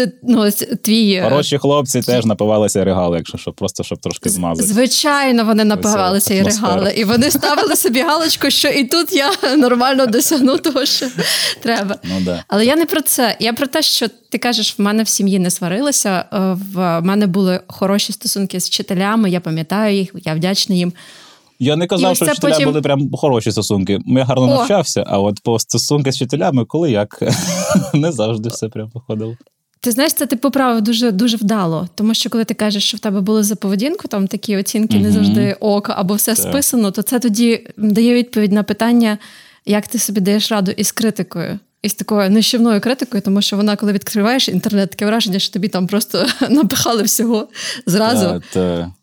Ти, ну, ось твій... е, Хороші хлопці теж напивалися регали, якщо що, просто щоб трошки змазати. Звичайно, вони напивалися і регали. І вони ставили собі галочку, що і тут я нормально досягну того, що треба. Ну да. Але я не про це. Я про те, що ти кажеш, в мене в сім'ї не сварилися. е, В мене були хороші стосунки з вчителями. Я пам'ятаю їх, я вдячна їм. Я не казав, що вчителя потім- були прям хороші стосунки. Я гарно О! навчався, а от по стосунки з вчителями, коли як не завжди все прям виходило. Ти знаєш, це ти поправив дуже дуже вдало. Тому що коли ти кажеш, що в тебе були за поведінку, там такі оцінки не завжди око або все Так. списано, то це тоді дає відповідь на питання, як ти собі даєш раду із критикою. Із такою нищівною критикою, тому що вона, коли відкриваєш інтернет, таке враження, що тобі там просто напихали всього зразу. Та,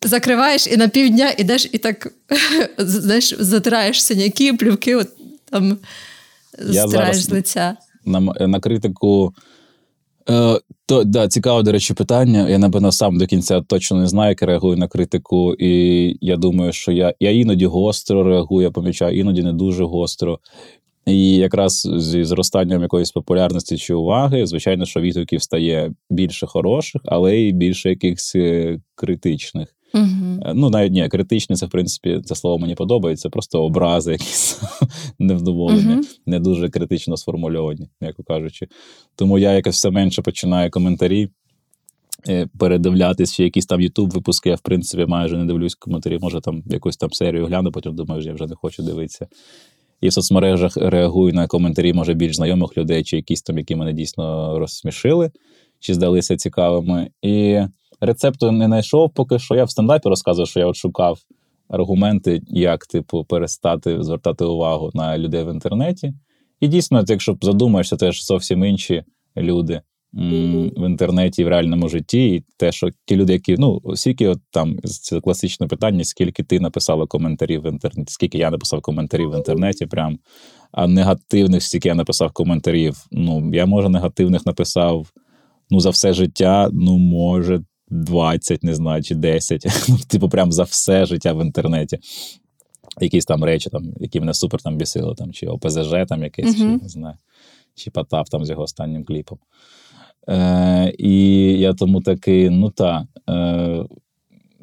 та, Закриваєш і на півдня ідеш і так знаєш, затираєш синяки, плівки, от там Я стираєш зараз- з лиця. на, на критику. Е, то, да, цікаве, до речі, питання. Я, напевно, сам до кінця точно не знаю, як я реагую на критику. І я думаю, що я, я іноді гостро реагую, я помічаю, іноді не дуже гостро. І якраз зі зростанням якоїсь популярності чи уваги, звичайно, що відгуків стає більше хороших, але й більше якихось е, критичних. Угу. Ну, навіть ні, критичні, це в принципі це слово мені подобається, просто образи, якісь невдоволення, Мгм. не дуже критично сформульовані, м'яко кажучи. Тому я якось все менше починаю коментарі. е, Передивлятись чи якісь там Ютуб випуски, я в принципі майже не дивлюсь коментарі. Може там якусь там серію гляну, потім думаю, що я вже не хочу дивитися. І в соцмережах реагую на коментарі, може, більш знайомих людей, чи якісь там, які мене дійсно розсмішили, чи здалися цікавими. І рецепту не знайшов поки що. Я в стендапі розказував, що я от шукав аргументи, як, типу, перестати звертати увагу на людей в інтернеті. І дійсно, якщо задумаєшся, теж зовсім інші люди в інтернеті і в реальному житті, і те, що ті люди, які ну скільки от там це класичне питання, скільки ти написала коментарів в інтернеті, скільки я написав коментарів в інтернеті, прям а негативних, стільки я написав коментарів. Ну я може негативних написав ну за все життя, ну може 20, не знаю, чи 10. Ну, типу, прям за все життя в інтернеті. Якісь там речі, там, які мене супер там бісили, там, чи ОПЗЖ, там якесь, чи Мгм. не знаю, чи Потап там з його останнім кліпом. Е, і я тому такий, ну та, е,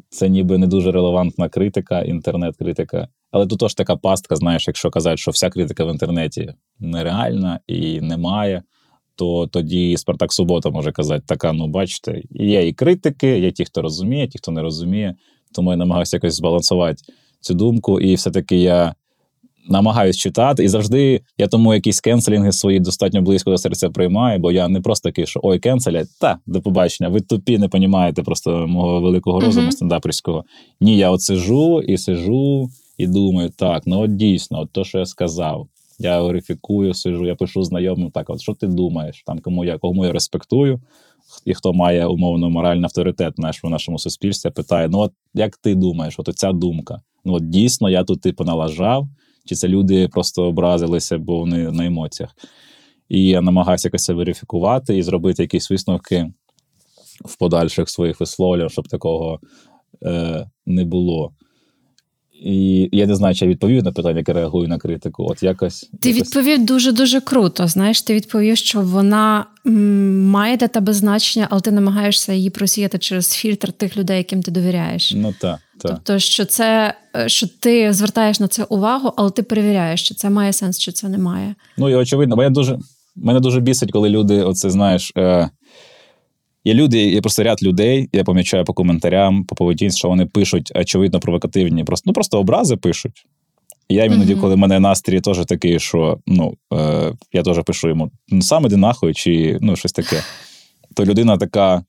це ніби не дуже релевантна критика, інтернет-критика. Але тут теж така пастка, знаєш, якщо казати, що вся критика в інтернеті нереальна і немає, то тоді Спартак Субота може казати, така, ну бачите, є і критики, є ті, хто розуміє, ті, хто не розуміє. Тому я намагаюся якось збалансувати цю думку. І все-таки я намагаюсь читати, і завжди я тому якісь кенселінги свої достатньо близько до серця приймаю, бо я не просто такий, що ой, кенселять, та до побачення, ви тупі не понімаєте просто мого великого розуму Мгм. стендаперського. Ні, я от сижу і сижу, і думаю, так, ну от дійсно, от то, що я сказав. Я верифікую, сижу, я пишу знайомим, так, от що ти думаєш, там кому я кому я респектую, і хто має умовно моральний авторитет знаєш, в нашому суспільстві, питає: ну от як ти думаєш, от ця думка? Ну от дійсно я тут типу налажав, чи це люди просто образилися, бо вони на емоціях. І я намагаюся якось це верифікувати і зробити якісь висновки в подальших своїх висловлюваннях, щоб такого е, не було. І я не знаю, чи я відповів на питання, яке реагую на критику. От якось Ти якось... відповів дуже дуже круто. Знаєш, ти відповів, що вона має для тебе значення, але ти намагаєшся її просіяти через фільтр тих людей, яким ти довіряєш. Ну так, так. Тобто, що це е, що ти звертаєш на це увагу, але ти перевіряєш, чи це має сенс, чи це не має. Ну і очевидно, бо я дуже мене дуже бісить, коли люди, оце знаєш. Е, Є люди, є просто ряд людей, я помічаю по коментарям, по поведінці, що вони пишуть очевидно провокативні, просто ну просто образи пишуть. І я іноді, Мгм. коли в мене настрій теж такий, що ну, е, я теж пишу йому ну сам іди нахуй, чи ну, щось таке. То людина така.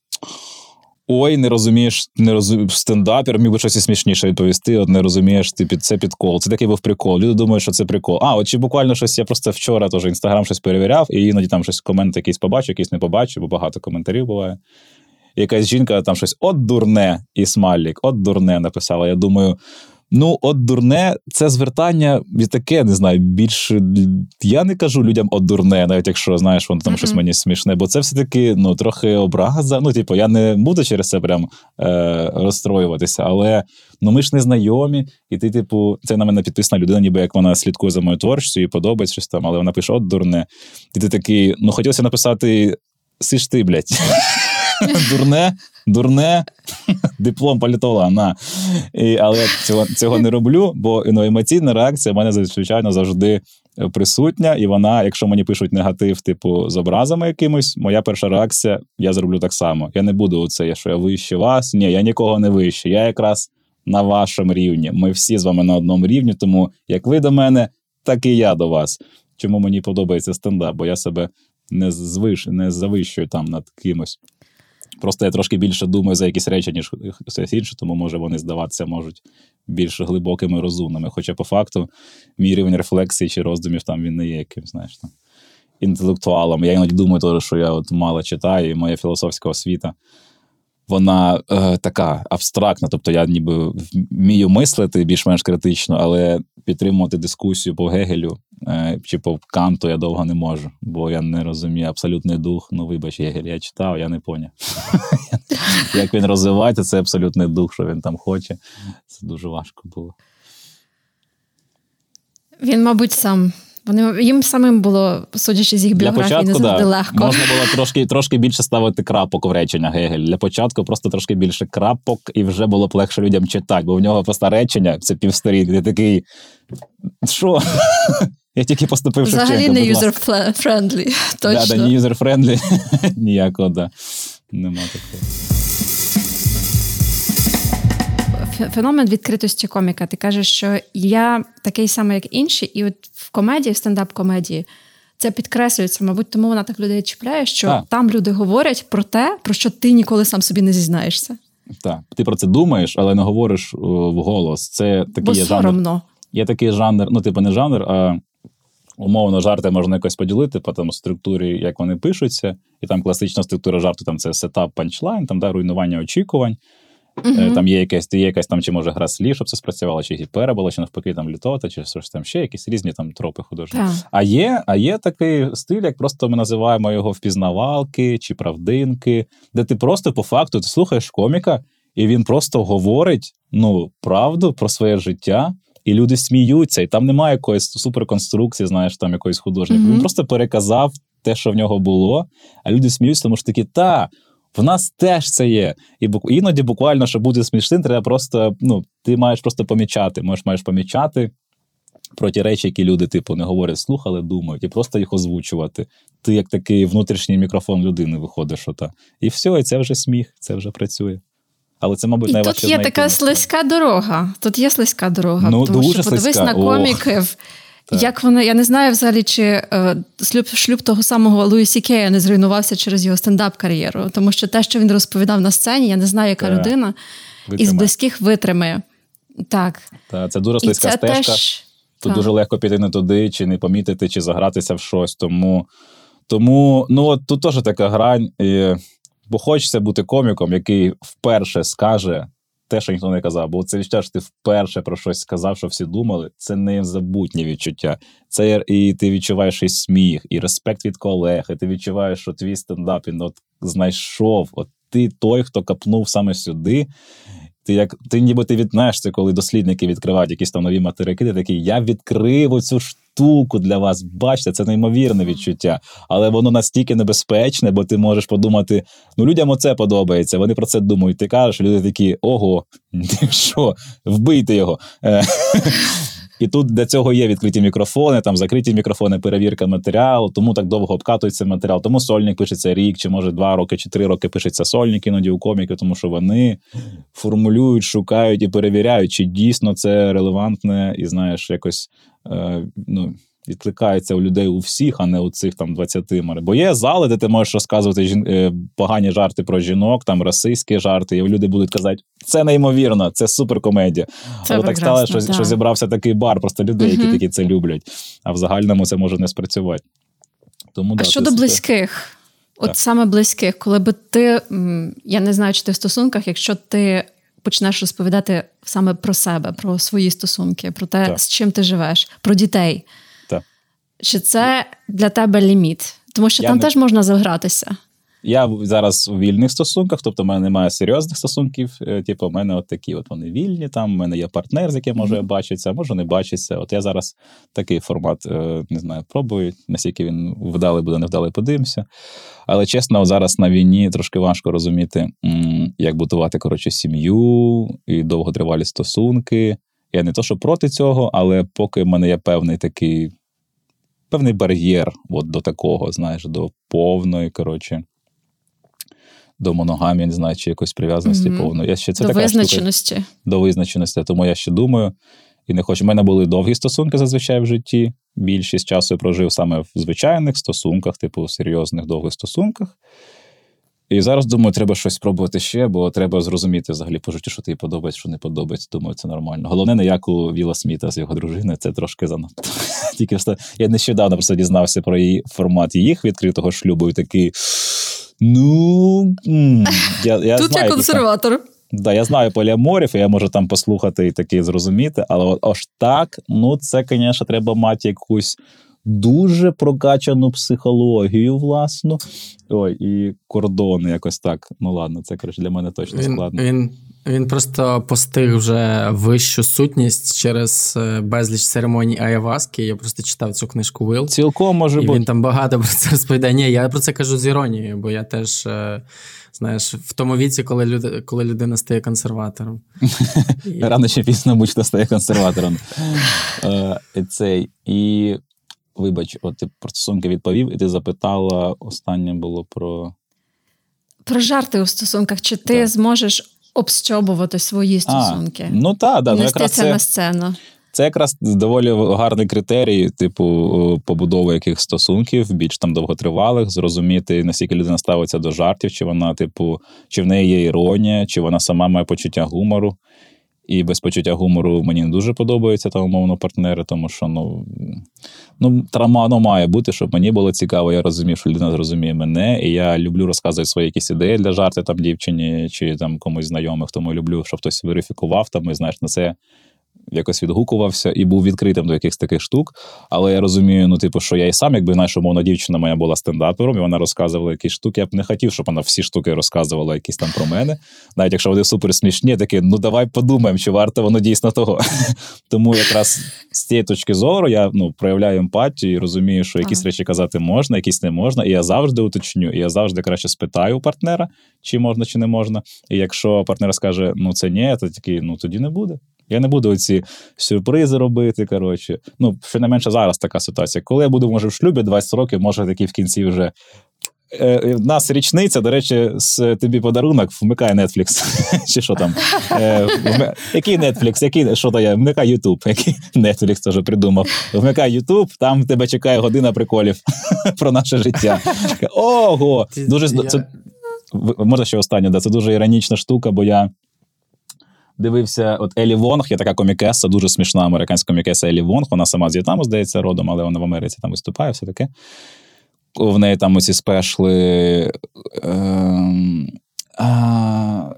Ой, не розумієш, не розумієш, стендапер міг би щось смішніше відповісти. От не розумієш, ти під це підкол. Це такий був прикол. Люди думають, що це прикол. А, от чи буквально щось я просто вчора теж інстаграм щось перевіряв, і іноді там щось комент якийсь побачу, якийсь не побачу, бо багато коментарів буває. Якась жінка там щось от дурне, і смайлік, от дурне написала. Я думаю. Ну, от дурне, це звертання від таке, не знаю, більш. Я не кажу людям от дурне, навіть якщо знаєш, воно там Мгм. щось мені смішне, бо це все-таки ну, трохи образа. Ну, типу, я не буду через це прям е, розстроюватися, але ну ми ж не знайомі, і ти, типу, це на мене підписана людина, ніби як вона слідкує за моєю творчістю і подобається щось там, але вона пише: от дурне. І ти такий, ну хотілося написати: сиш ти, блядь. Дурне, дурне, диплом політолога, на. І, але я цього, цього не роблю, бо ну, емоційна реакція в мене звичайно завжди присутня, і вона, якщо мені пишуть негатив, типу, з образами якимось, моя перша реакція, я зроблю так само. Я не буду оце, що я вище вас. Ні, я нікого не вище. Я якраз на вашому рівні. Ми всі з вами на одному рівні, тому як ви до мене, так і я до вас. Чому мені подобається стендап, бо я себе не звиш, не завищую там над кимось. Просто я трошки більше думаю за якісь речі, ніж хтось інший, тому може вони здаватися можуть більш глибокими розумними. Хоча по факту мій рівень рефлексії чи роздумів там він не є яким, знаєш, там, інтелектуалом. Я іноді думаю, що я от мало читаю, і моя філософська освіта. Вона е, така абстрактна, тобто я ніби вмію мислити більш-менш критично, але підтримувати дискусію по Гегелю е, чи по Канту я довго не можу, бо я не розумію абсолютний дух. Ну, вибач, Гегель, я читав, я не поняв. Як він розвивається, це абсолютний дух, що він там хоче. Це дуже важко було. Він, мабуть, сам. Вони їм самим було, судячи з їх біографії, не завжди да, легко. можна було трошки, трошки більше ставити крапок в речення Гегель. Для початку просто трошки більше крапок, і вже було б легше людям читати, бо в нього просто речення це півсторінки. Ти такий. Що? Я тільки поступив Взагалі Шевченко, не user-friendly, Да, да, точно. не user-friendly. Ніякого, да. Нема такого. Фе- Феномен відкритості коміка. Ти кажеш, що я такий самий, як інші, і от в комедії, в стендап-комедії, це підкреслюється. Мабуть, тому вона так людей чіпляє, що Так. там люди говорять про те, про що ти ніколи сам собі не зізнаєшся. Так. Ти про це думаєш, але не говориш е, вголос. Це такий Бо є жанр. Є такий жанр, ну, типу, не жанр, а умовно жарти можна якось поділити по тому структурі, як вони пишуться. І там класична структура жарту там це сетап, панчлайн, там да, руйнування очікувань. Мгм. Там є якась, є якась там, чи може гра слів, щоб це спрацювало, чи гіпербола, чи навпаки там літота, чи щось там ще, якісь різні там тропи художні. Так. А є, а є такий стиль, як просто ми називаємо його впізнавалки чи правдинки, де ти просто по факту ти слухаєш коміка, і він просто говорить ну, правду про своє життя, і люди сміються, і там немає якоїсь суперконструкції, знаєш, там якоїсь художньої. Мгм. Він просто переказав те, що в нього було, а люди сміються, тому що такі, та. В нас теж це є. І іноді буквально, щоб бути смішним, треба просто, ну, ти маєш просто помічати. Можеш маєш помічати про ті речі, які люди, типу, не говорять слух, але думають, і просто їх озвучувати. Ти як такий внутрішній мікрофон людини виходиш. Ота. І все, і це вже сміх, це вже працює. Але це, мабуть, найважче тут є знайти така слизька дорога. Тут є слизька дорога. Ну, тому дуже що подивись слизька. на Ох. Так. Як вони, я не знаю взагалі, чи е, шлюб, шлюб того самого Луї Сікея не зруйнувався через його стендап-кар'єру, тому що те, що він розповідав на сцені, я не знаю, яка Так. людина із близьких витримає. Так. Та, це дуже слизька це стежка. теж. Тут Так. дуже легко піти не туди, чи не помітити, чи загратися в щось. Тому, тому ну, от тут теж така грань. І, бо хочеться бути коміком, який вперше скаже те, що ніхто не казав. Бо це відчуття, що ти вперше про щось сказав, що всі думали. Це незабутнє відчуття. Це і ти відчуваєш і сміх, і респект від колег, і ти відчуваєш, що твій стендап він от знайшов. От ти той, хто капнув саме сюди. Ти як ти ніби ти віднешся, коли дослідники відкривають якісь там нові материки, ти такий, я відкрив оцю штуку для вас. Бачите, це неймовірне відчуття. Але воно настільки небезпечне, бо ти можеш подумати: ну людям оце подобається. Вони про це думають. Ти кажеш, люди такі, ого, що, вбийте його. І тут для цього є відкриті мікрофони, там закриті мікрофони, перевірка матеріалу, тому так довго обкатується матеріал. Тому сольник пишеться рік, чи може два роки, чи три роки пишеться сольник іноді у коміки, тому що вони формулюють, шукають і перевіряють, чи дійсно це релевантне, і знаєш, якось е, ну, відкликається у людей у всіх, а не у цих там 20 мари. Бо є зали, де ти можеш розказувати жін... е, погані жарти про жінок, там расистські жарти, і люди будуть казати, це неймовірно, це суперкомедія. Це Але так стало, що, да. що зібрався такий бар, просто людей, які такі це люблять. А в загальному це може не спрацювати. Тому, А да, щодо це близьких, от Так. саме близьких, коли би ти, я не знаю, чи ти в стосунках, якщо ти почнеш розповідати саме про себе, про свої стосунки, про те, Так. з чим ти живеш, про дітей. Чи це для тебе ліміт? Тому що Я там не- теж можна загратися. Я зараз у вільних стосунках, тобто в мене немає серйозних стосунків. е, Типу, в мене от такі, от вони вільні. Там в мене є партнер, з яким може бачитися, може не бачитися. От я зараз такий формат е, не знаю, пробую, наскільки він вдалий буде, невдалий, подивимося. Але чесно, зараз на війні трошки важко розуміти, як будувати коротше сім'ю і довготривалі стосунки. Я не то, що проти цього, але поки в мене є певний такий. Певний бар'єр от до такого, знаєш, до повної, коротше, до моногамії, не знаю, чи якоїсь прив'язаності Мгм. повної. Я ще це до така штука, визначеності. до визначеності, тому я ще думаю і не хочу. У мене були довгі стосунки зазвичай в житті. Більшість часу я прожив саме в звичайних стосунках, типу серйозних довгих стосунках. І зараз думаю, треба щось спробувати ще, бо треба зрозуміти взагалі по житті, що тобі подобається, що не подобається. Думаю, це нормально. Головне, не як у Віла Сміта з його дружиною, це трошки занадто. Тільки вста- я нещодавно просто дізнався про її формат їх відкритого шлюбу, і такий. Ну, я, я Тут знаю, я там- консерватор. Да, я знаю поліаморів, і я можу там послухати і таки зрозуміти, але аж так, ну це, звісно, треба мати якусь дуже прокачану психологію, власну. Ой, і кордони якось так. Ну ладно, це коротше для мене точно складно. він, він просто постиг вже вищу сутність через е, безліч церемоній Айаваски. Я просто читав цю книжку Вил. Цілком може І бути. він там багато про це розповідає. Ні, я про це кажу з іронією, бо я теж, е, знаєш, в тому віці, коли, люди, коли людина стає консерватором. Рано чи пізно будь-хто стає консерватором. Е, цей, і вибач, от ти про стосунки відповів, і ти запитала, останнє було про. Про жарти у стосунках. Чи ти Так. зможеш обстьобувати свої стосунки? Ну так, да, ну Нести якраз це це, на сцену. Це якраз доволі гарний критерій, типу, побудови яких стосунків, більш там довготривалих, зрозуміти, наскільки людина ставиться до жартів, чи вона, типу, чи в неї є іронія, чи вона сама має почуття гумору. І без почуття гумору мені не дуже подобаються там, умовно, партнери, тому що ну, ну травма воно має бути, щоб мені було цікаво. Я розумів, що людина зрозуміє мене, і я люблю розказувати свої якісь ідеї для жарти там дівчині чи там комусь знайомих. Тому люблю, щоб хтось верифікував там і знаєш на це якось відгукувався і був відкритим до якихось таких штук. Але я розумію, ну, типу, що я і сам, якби знаєш, умовно, дівчина моя була стендапером, і вона розказувала якісь штуки. Я б не хотів, щоб вона всі штуки розказувала якісь там про мене. Навіть якщо вони супер смішні, я такий, ну давай подумаємо, чи варто воно дійсно того. Тому якраз з цієї точки зору я ну, проявляю емпатію і розумію, що якісь Ага. речі казати можна, якісь не можна. І я завжди уточню, і я завжди краще спитаю у партнера, чи можна, чи не можна. І якщо партнер скаже, ну це ні, то такий, ну тоді не буде. Я не буду оці сюрпризи робити. Коротше, ну щонайменше зараз така ситуація. Коли я буду, може, в шлюбі 20 років, може такі в кінці вже Е, У нас річниця, до речі, з тобі подарунок вмикає Netflix. Чи що там? Е, вми- Який Netflix? Який, що то я? Вмикай YouTube. Який Netflix теж придумав. Вмикай YouTube, там тебе чекає година приколів про наше життя. Ого! Дуже це, можна ще останнє, да, це дуже іронічна штука, бо я дивився, от Елі Вонг, є така комікеса, дуже смішна американська комікеса Елі Вонг. Вона сама з В'єтнаму, здається, родом, але вона в Америці там виступає, все таке. В неї там оці спешли. Ем, а,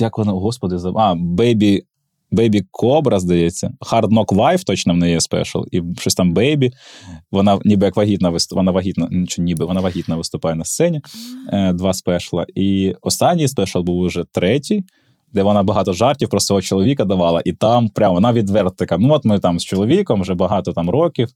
як вона, господи, заб- а, Baby, Baby Cobra, здається. Hard Knock Wife, точно в неї є спешл. І щось там Baby. Вона ніби як вагітна виступає, вона вагітна, нічого ніби, вона вагітна виступає на сцені. Е, два спешла. І останній спешл був уже третій, де вона багато жартів про свого чоловіка давала, і там прямо вона відверто така. Ну, от ми там з чоловіком вже багато там років.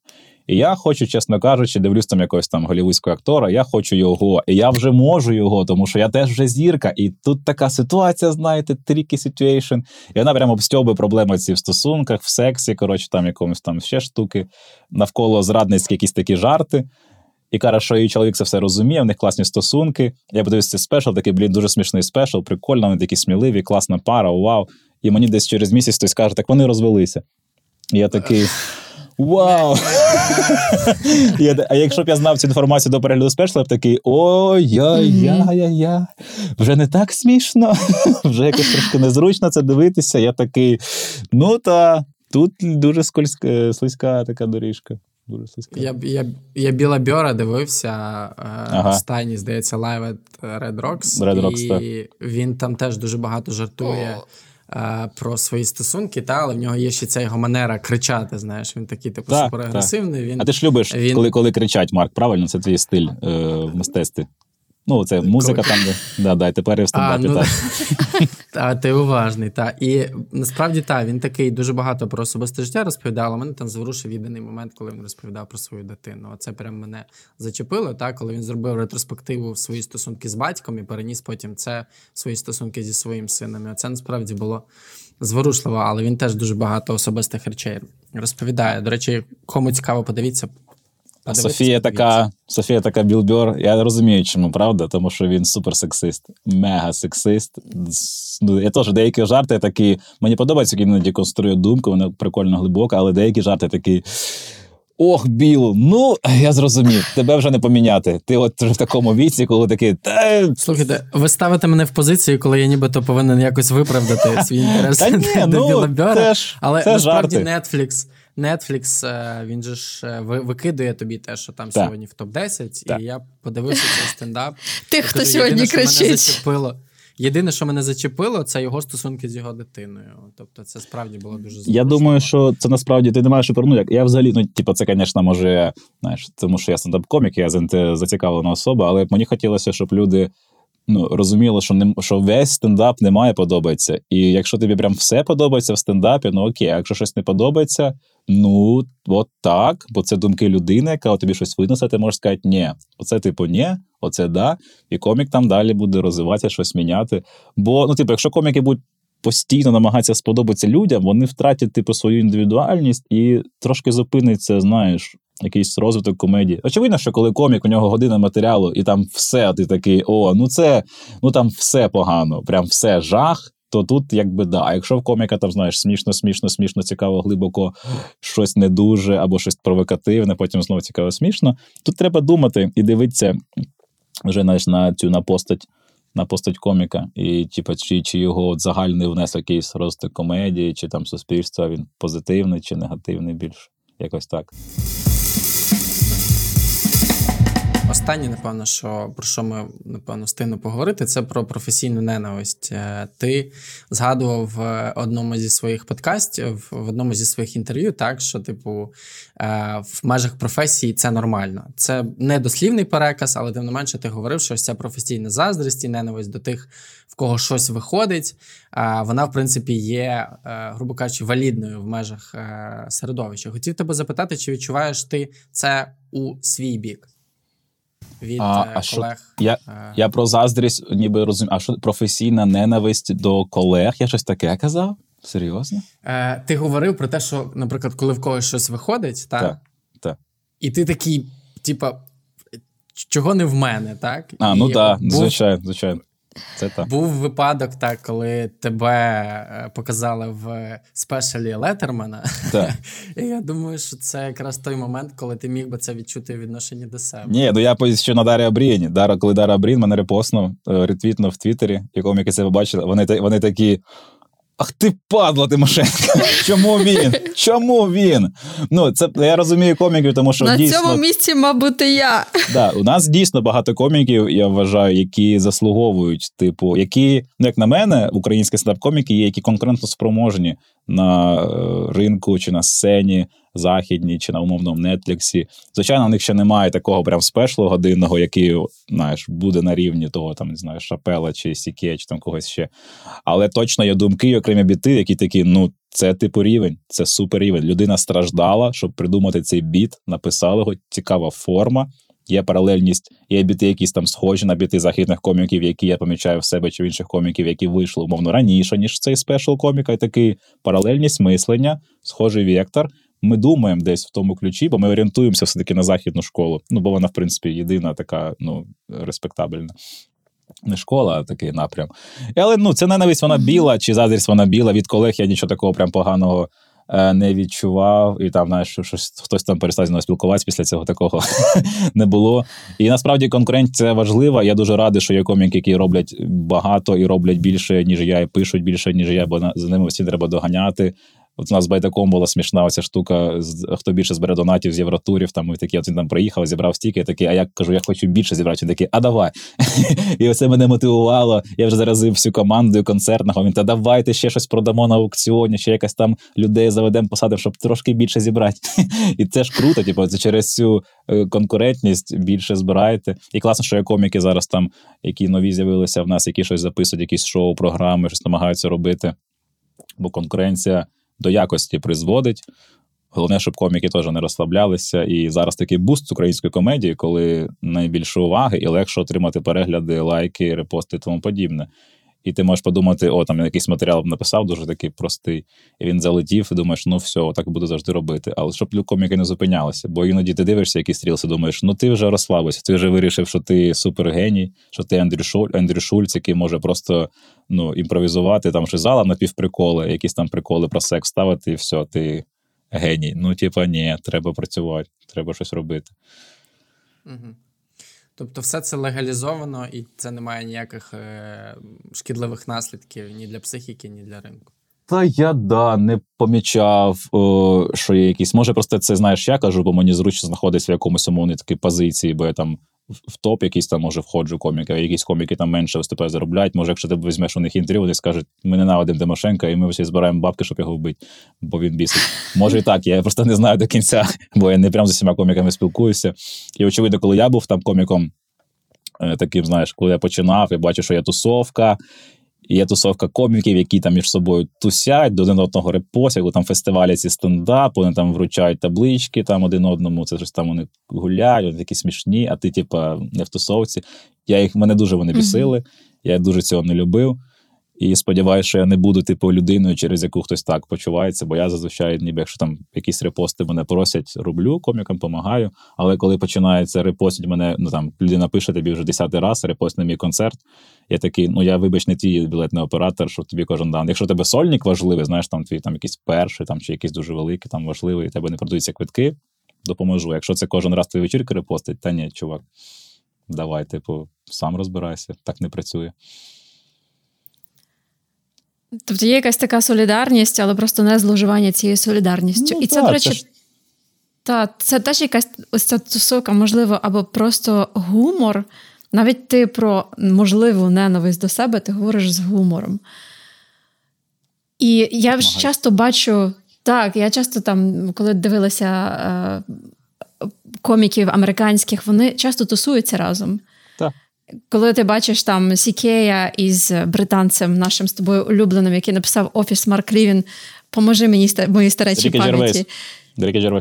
І я хочу, чесно кажучи, дивлюсь там якогось там голівудського актора, я хочу його, і я вже можу його, тому що я теж вже зірка. І тут така ситуація, знаєте, tricky situation. І вона прямо обстьобує проблеми ці в стосунках, в сексі, коротше, там якомусь там ще штуки, навколо зрадницькі якісь такі жарти. І каже, що її чоловік це все розуміє, в них класні стосунки. Я подивився цей спешл, такий, блін, дуже смішний спешл, прикольно, вони такі сміливі, класна пара, вау. І мені десь через місяць хтось каже, так вони розвелися. І я такий. Вау! А якщо б я знав цю інформацію до перегляду спешла, я б такий ой-яй-яй-яй, вже не так смішно, вже якось трошки незручно це дивитися. Я такий, ну та тут дуже слизька така доріжка. Дуже слизьке. Я, я, я Білла Бьорра дивився е, Ага. останній, здається, лайв від Red Rocks. Red Rocks, і так. він там теж дуже багато жартує е, про свої стосунки, та, але в нього є ще ця його манера кричати. Знаєш, він такий, типу, Так, суперагресивний. Він А ти ж любиш, Він- коли, коли кричать, Марк, правильно? Це твій стиль е, в мистецтві. Ну, це музика там, де. Да, да, і тепер і в стендапі. ну, так. Та, ти уважний, та. І насправді так, він такий дуже багато про особисте життя розповідав, але мене там зворушив єдиний момент, коли він розповідав про свою дитину. Це прям мене зачепило, та, коли він зробив ретроспективу в свої стосунки з батьком і переніс потім це в свої стосунки зі своїм сином. І це насправді було зворушливо, але він теж дуже багато особистих речей розповідає. До речі, кому цікаво, подивіться. А Софія така, Софія така білбьор. Я розумію, чому, правда? Тому що він суперсексист, мега сексист. Ну, я теж деякі жарти такі. Мені подобається, як він іноді конструює думку, вона прикольно глибока, але деякі жарти такі. Ох, Біл, ну я зрозумів, тебе вже не поміняти. Ти от в такому віці, коли такий. Та, Слухайте, ви ставите мене в позицію, коли я нібито повинен якось виправдати свій інтерес Та ні, до ну, Біла Бьора. це ж- Але це насправді жарти. Netflix, Netflix, е, він же ж е, викидує тобі те, що там Так. сьогодні в топ-10, Так. і я подивився цей стендап. Тих, хто сьогодні єдине, що мене кричить. зачепило. Єдине, що мене зачепило, це його стосунки з його дитиною. Тобто, це справді було дуже Я думаю, що це насправді ти не маєш ну, як я взагалі, ну типу, це, звісно, може, знаєш, тому що я стендап-комік, я зацікавлена особа, але мені хотілося, щоб люди ну, розуміли, що не що весь стендап не має подобатися. І якщо тобі прям все подобається в стендапі, ну окей, а якщо щось не подобається, ну от так, бо це думки людини, яка тобі щось винесе, ти можеш сказати, ні, оце типу ні, оце да. І комік там далі буде розвиватися, щось міняти. Бо, ну, типу, якщо коміки будуть постійно намагатися сподобатися людям, вони втратять типу свою індивідуальність і трошки зупиниться, знаєш, якийсь розвиток комедії. Очевидно, що коли комік, у нього година матеріалу, і там все, ти такий, о, ну це ну там все погано, прям все жах. То тут якби да. А якщо в коміка там знаєш смішно, смішно, смішно, цікаво, глибоко щось не дуже або щось провокативне, потім знову цікаво, смішно. Тут треба думати і дивитися вже знаєш, на цю на постать на постать коміка, і типу, чи, чи його от загальний внесок якийсь розвиток комедії, чи там суспільства він позитивний чи негативний більш. Якось так. Останнє, напевно, що про що ми напевно встигну поговорити, це про професійну ненависть. Е, Ти згадував в одному зі своїх подкастів, в одному зі своїх інтерв'ю, так що, типу, е, в межах професії це нормально. Це не дослівний переказ, але тим не менше ти говорив, що ось ця професійна заздрість і ненависть до тих, в кого щось виходить. е, Вона, в принципі, є, грубо кажучи, валідною в межах середовища. Хотів тебе запитати, чи відчуваєш ти це у свій бік? Від А, колег. а що-. Я, Е, я про заздрість ніби розумію. А що професійна ненависть до колег? Я щось таке казав? Серйозно? Е, ти говорив про те, що, наприклад, коли в когось щось виходить, та, Так, так. і ти такий, типа, чого не в мене, так? А, ну так, був- звичайно, звичайно. Це так. Був випадок, так, коли тебе е, показали в спешалі Летермана. Так. І я думаю, що це якраз той момент, коли ти міг би це відчути в відношенні до себе. Ні, ну я ще на Дарі Абріні. Дара, коли Дара Абрін мене репостнув, е, ретвітнув в Твіттері, і коміки це побачили, вони, вони такі. Ах ти падла, Тимошенко! Чому він? Чому він? Ну, це я розумію коміків, тому що На дійсно цьому місці, мабуть, і я. Да, у нас дійсно багато коміків, я вважаю, які заслуговують, типу, які, ну як на мене, українські стендап-коміки є, які конкурентно спроможні на е, ринку чи на сцені західній, чи на умовному Нетліксі. Звичайно, у них ще немає такого прям спешлу годинного, який, знаєш, буде на рівні того, там, не знаю, Шапела чи Сіке, чи там когось ще. Але точно є думки, окремі біти, які такі, ну. Це типу рівень, це супер рівень. Людина страждала, щоб придумати цей біт, написали його, цікава форма. Є паралельність, є біти, якісь там схожі на біти західних коміків, які я помічаю в себе чи в інших коміків, які вийшли умовно раніше, ніж цей спешл коміка, і такий паралельність мислення, схожий вектор. Ми думаємо десь в тому ключі, бо ми орієнтуємося все-таки на західну школу. Ну, бо вона, в принципі, єдина така, ну, респектабельна. Не школа, а такий напрям. Але ну, це ненависть вона біла, чи заздрість вона біла. Від колег я нічого такого прям поганого не відчував. І там, знаєш, що щось хтось там перестав зі мною спілкуватися після цього такого не було. І насправді конкуренція важлива. Я дуже радий, що є коміки, які роблять багато і роблять більше, ніж я, і пишуть більше, ніж я, бо за ними всі треба доганяти. От у нас з байдаком була смішна оця штука, хто більше збере донатів з євротурів. Там ми такі, от він там приїхав, зібрав стільки, я такий, а я кажу, я хочу більше зібрати. Він такий, а давай. І оце мене мотивувало. Я вже заразив всю команду концертного. Він та давайте ще щось продамо на аукціоні, ще якось там людей заведемо посадимо, щоб трошки більше зібрати. І це ж круто, типу, це через цю е, конкурентність більше збираєте. І класно, що є коміки зараз там, які нові з'явилися в нас, які щось записують, якісь шоу, програми, щось намагаються робити. Бо конкуренція до якості призводить. Головне, щоб коміки теж не розслаблялися. І зараз такий буст української комедії, коли найбільше уваги і легше отримати перегляди, лайки, репости і тому подібне. І ти можеш подумати, о, там я якийсь матеріал написав, дуже такий простий, і він залетів, і думаєш, ну все, так буду завжди робити. Але щоб коміки не зупинялися, бо іноді ти дивишся якісь стрілси, думаєш, ну ти вже розслабився, ти вже вирішив, що ти супергеній, що ти Андрю Шуль, Андрю Шульц, який може просто ну, імпровізувати, там щось зала на півприколи, якісь там приколи про секс ставити, і все, ти геній. Ну, типа, ні, треба працювати, треба щось робити. Угу. Тобто, все це легалізовано, і це не має ніяких е- шкідливих наслідків ні для психіки, ні для ринку. Та я да не помічав, о, що є якісь. Може, просто це знаєш, я кажу, бо мені зручно знаходитися в якомусь умовній такій позиції, бо я там в- топ якийсь там може входжу коміка, якісь коміки там менше виступають, заробляють. Може, якщо ти візьмеш у них інтерв'ю, вони скажуть, ми ненавидимо Тимошенка, і ми всі збираємо бабки, щоб його вбити, бо він бісить. Може і так, я просто не знаю до кінця, бо я не прям з усіма коміками спілкуюся. І очевидно, коли я був там коміком, е, таким, знаєш, коли я починав, я бачу, що я тусовка. Є тусовка коміків, які там між собою тусять, до один одного репостять, бо там фестивалі ці стендап, вони там вручають таблички там один одному, це щось там вони гуляють, вони такі смішні, а ти, типа, не в тусовці. Я їх мене дуже вони бісили, я дуже цього не любив. І сподіваюся, що я не буду типу людиною, через яку хтось так почувається, бо я зазвичай, ніби якщо там якісь репости мене просять, роблю комікам, допомагаю. Але коли починається репостить мене, ну там людина пише тобі вже десятий раз, репост на мій концерт. Я такий, ну я вибач, не твій білетний оператор, що тобі кожен дан. Якщо тебе сольник важливий, знаєш, там твій там якийсь перший, там чи якийсь дуже великий, там важливий, і тебе не продаються квитки, допоможу. Якщо це кожен раз твої вечірки репостить, та ні, чувак, давай, типу, сам розбирайся, так не працює. Тобто є якась така солідарність, але просто не зловживання цією солідарністю. Ну, І це, до речі, це ж- та, це теж якась ось ця тусовка, можливо, або просто гумор. Навіть ти про можливу ненависть до себе ти говориш з гумором. І я вже часто бачу, так, я часто там, коли дивилася е, коміків американських, вони часто тусуються разом. Так. Коли ти бачиш там Сікея із британцем, нашим з тобою улюбленим, який написав офіс Марк Рівін, поможи мені ста- моїй старечій Рікі пам'яті. Джервейс.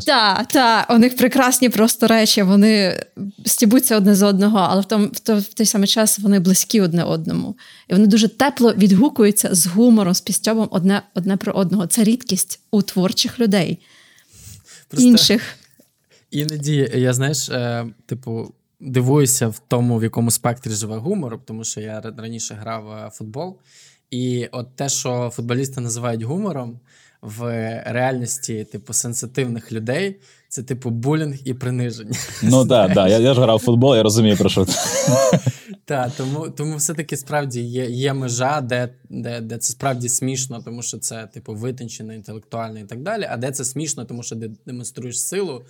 Так, так, у них прекрасні просто речі, вони стібуться одне з одного, але в, том, в, той, в той самий час вони близькі одне одному. І вони дуже тепло відгукуються з гумором, з пістьобом одне, одне про одного. Це рідкість у творчих людей. Просто Інших. іноді, я знаєш, е, типу, дивуюся в тому, в якому спектрі живе гумор, тому що я раніше грав в футбол. І от те, що футболісти називають гумором, в реальності, типу, сенситивних людей, це типу булінг і приниження. Ну так, да, я, я ж грав в футбол, я розумію про що. Так, тому, тому все-таки справді є, є межа, де, де, де це справді смішно, тому що це, типу, витончено, інтелектуально і так далі. А де це смішно, тому що ти демонструєш силу,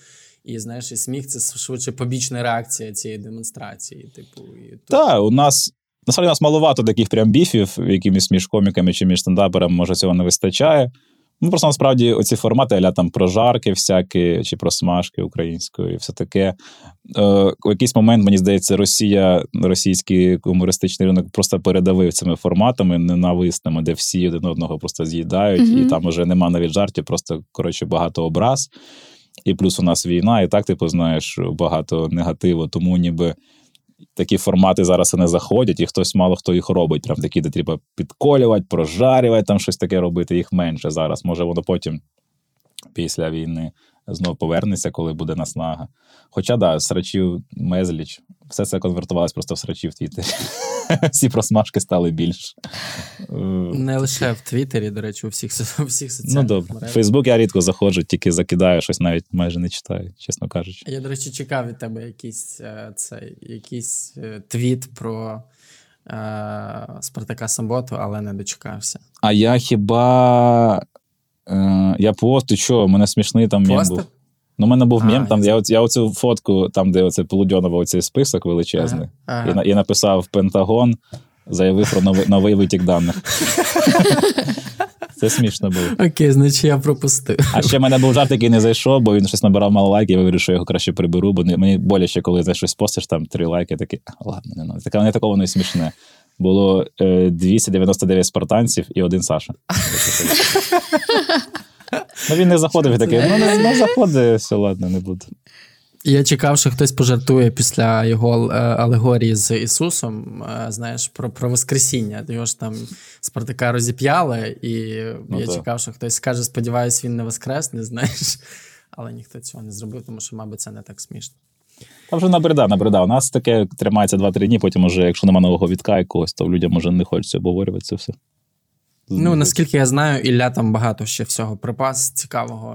і знаєш, і сміх це швидше побічна реакція цієї демонстрації. Типу, і тут... Так, у нас. Насправді у нас маловато таких прям біфів, якимись між коміками чи між стендаперами, може, цього не вистачає. Ну, просто насправді оці формати, аля там про жарки всякі, чи про смажки українською, і все таке. Е, у якийсь момент, мені здається, Росія, російський гумористичний ринок просто передавив цими форматами ненависними, де всі один одного просто з'їдають, Мгм. і там уже нема навіть жартів, просто коротше багато образ. І плюс у нас війна, і так, типу, знаєш, багато негативу, тому ніби такі формати зараз не заходять, і хтось мало хто їх робить. Прям такі, де треба підколювати, прожарювати, там щось таке робити, їх менше зараз. Може, воно потім після війни знов повернеться, коли буде наснага. Хоча, да, срачів мезліч, все це конвертувалось просто в срачі в Твіттері. Всі просмажки стали більш. Е, Не лише в Твіттері, до речі, у всіх, у всіх Ну, добре. В. Фейсбук я рідко заходжу, тільки закидаю, щось навіть майже не читаю, чесно кажучи. Я, до речі, чекав від тебе якийсь, е, цей, якийсь е, твіт про Спартака Самботу, але не дочекався. А я хіба. Е, я посту, що, у мене смішний там Постив? був. Ну, у мене був А, мем, там я я, оцю фотку, там, де оце Полудьонова, оцей список величезний, Ага. і, і написав Пентагон, заявив про новий, новий витік даних. Це смішно було. Окей, значить я пропустив. А ще в мене був жарт, який не зайшов, бо він щось набирав мало лайків, я вирішив, що його краще приберу, бо мені боляче, коли за щось постиш, там три лайки, такий, «А, ладно, не надо. Таке не такого не смішне. Було е, 299 спартанців і один Саша. Ну він не заходив і такий, ну не, не заходить, все, ладно, не буду. Я чекав, що хтось пожартує після його е, алегорії з Ісусом, е, знаєш, про, про Воскресіння. Його ж там Спартака розіп'яли, і Ну, я так. чекав, що хтось скаже, сподіваюсь, він не воскресне, знаєш. Але ніхто цього не зробив, тому що, мабуть, це не так смішно. Та вже набрида, набрида. У нас таке тримається 2-3 дні, потім уже, якщо нема нового вітка якогось, то людям вже не хочеться обговорювати це все. Ну, наскільки я знаю, Ілля там багато ще всього припас цікавого.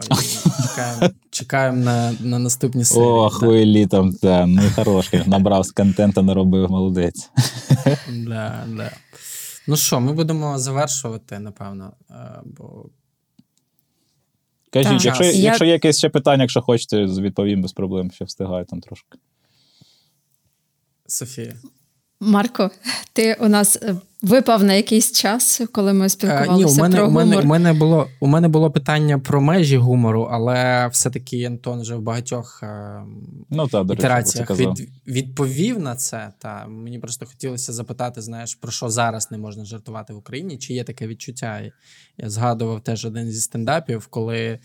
Чекаємо, чекаємо на, на наступні серії. Ох, да. ви літом, та, ну хороший, набрав з контенту, наробив, молодець. Да, да. Ну що, ми будемо завершувати, напевно. е, Бо Кажіть, Так. якщо, Я- якщо є якесь ще питання, якщо хочете, відповім без проблем, ще встигаю там трошки. Софія. Марко, ти у нас е, випав на якийсь час, коли ми Е, спілкувалися Ні, у мене, про у, мене, у, мене було, у мене було питання про межі гумору, але все-таки Антон вже в багатьох е, Ну до речі, ітераціях це від, відповів на це. Та мені просто хотілося запитати, знаєш, про що зараз не можна жартувати в Україні? Чи є таке відчуття? Я згадував теж один зі стендапів, коли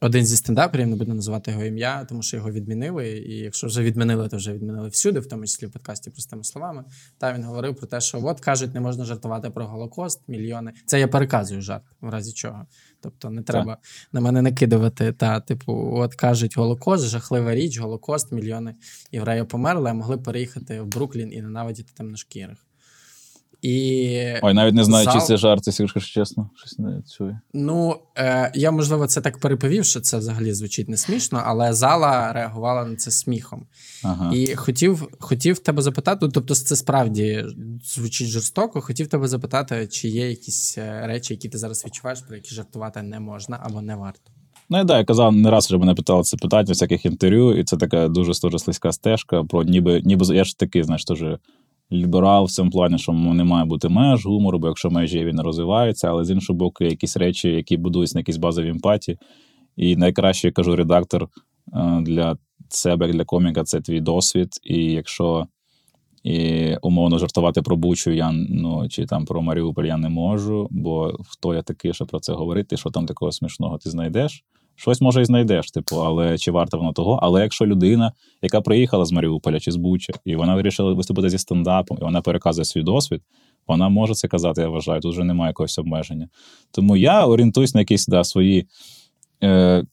один зі стендаперів, не буду називати його ім'я, тому що його відмінили. І якщо вже відмінили, то вже відмінили всюди, в тому числі в подкасті простими словами. Та він говорив про те, що от кажуть, не можна жартувати про Голокост, мільйони. Це я переказую жарт, в разі чого. Тобто не треба на мене накидувати. Та, типу, от кажуть, Голокост, жахлива річ, Голокост, мільйони євреїв померли, а могли переїхати в Бруклін і ненавидіти темношкірих. І Ой, навіть не знаю, чи це жарт, якщо чесно. Щось не чую. Ну, е, я, можливо, це так переповів, що це взагалі звучить не смішно, але зала реагувала на це сміхом. Ага. І хотів, хотів тебе запитати, ну, тобто це справді звучить жорстоко. Хотів тебе запитати, чи є якісь е, речі, які ти зараз відчуваєш, про які жартувати не можна або не варто. Ну, я, да, я казав, не раз вже мене питали це питання в всяких інтерв'ю, і це така дуже дуже слизька стежка. Про ніби, ніби я ж такий, знаєш, теж ліберал в цьому плані, що не має бути меж гумору, бо якщо межі є, він розвивається, але з іншого боку, якісь речі, які будуються на якійсь базовій емпатії. І найкраще, я кажу, редактор е, для себе, як для коміка, це твій досвід. І якщо і умовно жартувати про Бучу я ну чи там про Маріуполь я не можу, бо хто я такий, що про це говорити, що там такого смішного ти знайдеш? Щось може і знайдеш, типу, але чи варто воно того? Але якщо людина, яка приїхала з Маріуполя чи з Буча, і вона вирішила виступити зі стендапом, і вона переказує свій досвід, вона може це казати, я вважаю, тут вже немає якогось обмеження. Тому я орієнтуюсь на якісь да, свої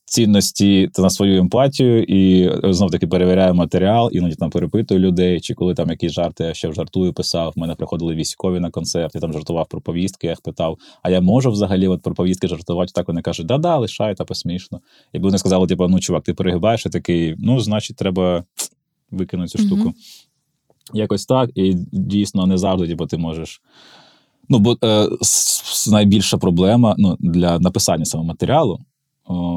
цінності та на свою емпатію, і знов таки перевіряю матеріал, іноді там перепитую людей, чи коли там якісь жарти я ще жартую, писав. В мене приходили військові на концерт, я там жартував про повістки. Я їх питав: а я можу взагалі от про повістки жартувати? Так вони кажуть, да-да, лишай, та посмішно. Якби вони сказали, типу, ну чувак, ти перегибаєш, я такий, ну, значить, треба викинути цю штуку. Якось так, і дійсно не завжди типу, ти можеш. Ну, бо е, найбільша проблема ну, для написання саме матеріалу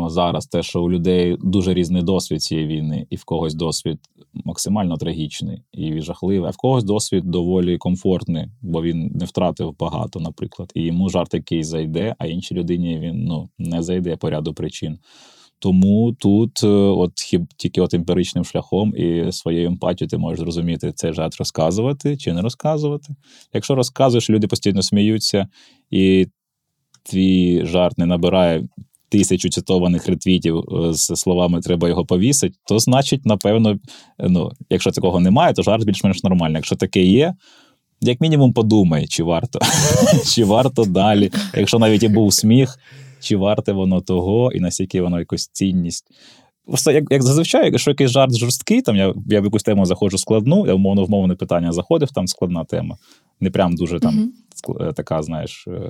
зараз те, що у людей дуже різний досвід цієї війни, і в когось досвід максимально трагічний і жахливий, а в когось досвід доволі комфортний, бо він не втратив багато, наприклад. І йому жарт який зайде, а іншій людині він ну, не зайде по ряду причин. Тому тут, е, от хіб тільки от емпіричним шляхом і своєю емпатією ти можеш зрозуміти, цей жарт розказувати чи не розказувати. Якщо розказуєш, люди постійно сміються, і твій жарт не набирає тисячу цитованих ретвітів е, з словами треба його повісити, то значить, напевно, ну, якщо такого немає, то жарт більш-менш нормальний. Якщо таке є. Як мінімум, подумай, чи варто, чи варто далі. Якщо навіть і був сміх, чи варте воно того, і наскільки воно якусь цінність. Просто як, як зазвичай, якщо якийсь жарт жорсткий, там я, я в якусь тему заходжу складну, я умовно в мовне питання заходив, там складна тема. Не прям дуже там е, така, знаєш, е,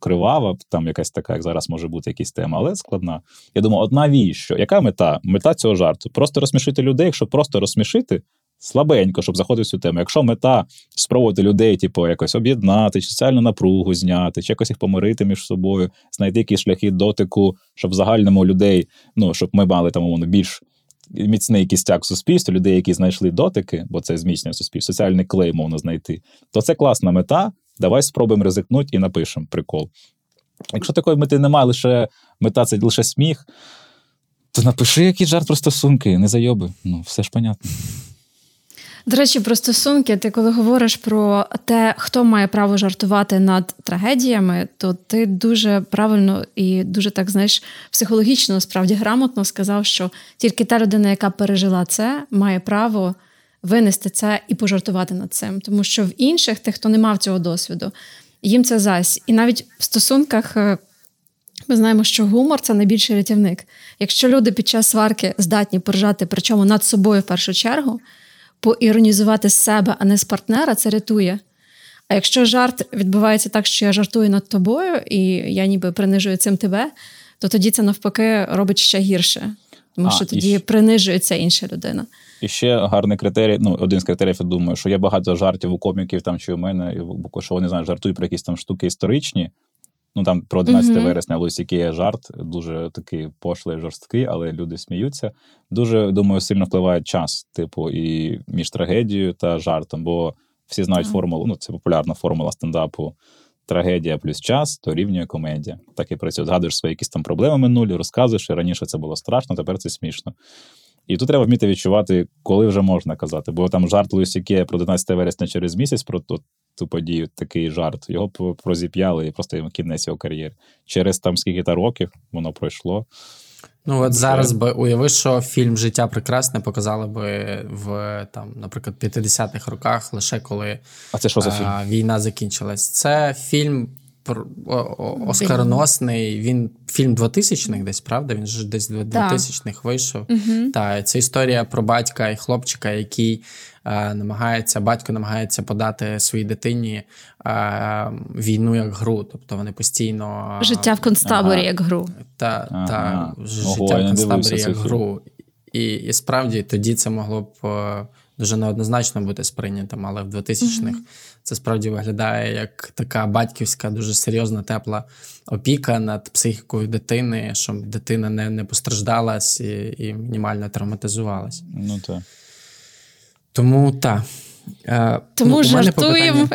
кривава, там якась така, як зараз може бути якась тема, але складна. Я думаю, от навіщо? Яка мета? Мета цього жарту? Просто розсмішити людей, якщо просто розсмішити. Слабенько, щоб заходити в цю тему. Якщо мета спробувати людей, типу, якось об'єднати, соціальну напругу зняти, чи якось їх помирити між собою, знайти якісь шляхи дотику, щоб в загальному людей, ну щоб ми мали там умовно більш міцний кістяк суспільства, людей, які знайшли дотики, бо це зміцнює суспільство, соціальний клей, мовно знайти, то це класна мета. Давай спробуємо ризикнути і напишемо прикол. Якщо такої мети немає, лише мета це лише сміх, то напиши якийсь жарт про стосунки, не зайоби. Ну, все ж понятно. До речі, про стосунки, ти коли говориш про те, хто має право жартувати над трагедіями, то ти дуже правильно і дуже так знаєш психологічно, справді грамотно сказав, що тільки та людина, яка пережила це, має право винести це і пожартувати над цим. Тому що в інших, тих, хто не мав цього досвіду, їм це зась. І навіть в стосунках. е, Ми знаємо, що гумор це найбільший рятівник. Якщо люди під час сварки здатні поржати, причому над собою в першу чергу, поіронізувати з себе, а не з партнера, це рятує. А якщо жарт відбувається так, що я жартую над тобою, і я ніби принижую цим тебе, то тоді це навпаки робить ще гірше, тому А, що тоді ще- принижується інша людина. І ще гарний критерій, ну, один з критеріїв, я думаю, що є багато жартів у коміків там чи у мене, і що вони знають, жартують про якісь там штуки історичні. Ну там про 11 Мгм. вересня Лусіки є жарт, дуже такий пошлий, жорсткий, але люди сміються. Дуже думаю, сильно впливає час, типу, і між трагедією та жартом, бо всі знають Так. формулу. Ну, це популярна формула стендапу. Трагедія плюс час то рівнює комедія. Так і працює. Згадуєш свої якісь там проблеми минулі, розказуєш, що раніше це було страшно, тепер це смішно. І тут треба вміти відчувати, коли вже можна казати. Бо там жарт Луїсіке про 11 вересня через місяць про ту, ту подію, такий жарт. Його прозіп'яли і просто йому кінець його кар'єри. Через там скільки то років воно пройшло. Ну от зараз би уяви, що фільм Життя прекрасне показали би в там, наприклад, 50-х роках, лише коли А це що за фільм? війна закінчилась. Це фільм оскароносний. Він фільм 2000-х десь, правда? Він ж десь 2000-х вийшов. Угу. Та це історія про батька і хлопчика, який е, намагається, батько намагається подати своїй дитині е, війну як гру. Тобто вони постійно Життя в концтаборі, Ага. як гру. та, Ага. та життя я в концтаборі як гру. І, і справді тоді це могло б е, дуже неоднозначно бути сприйнятим, але в 2000-х це справді виглядає як така батьківська, дуже серйозна, тепла опіка над психікою дитини, щоб дитина не, не постраждалась і, і мінімально травматизувалась. Ну так. Тому так. Е, Тому ну, жартуємо,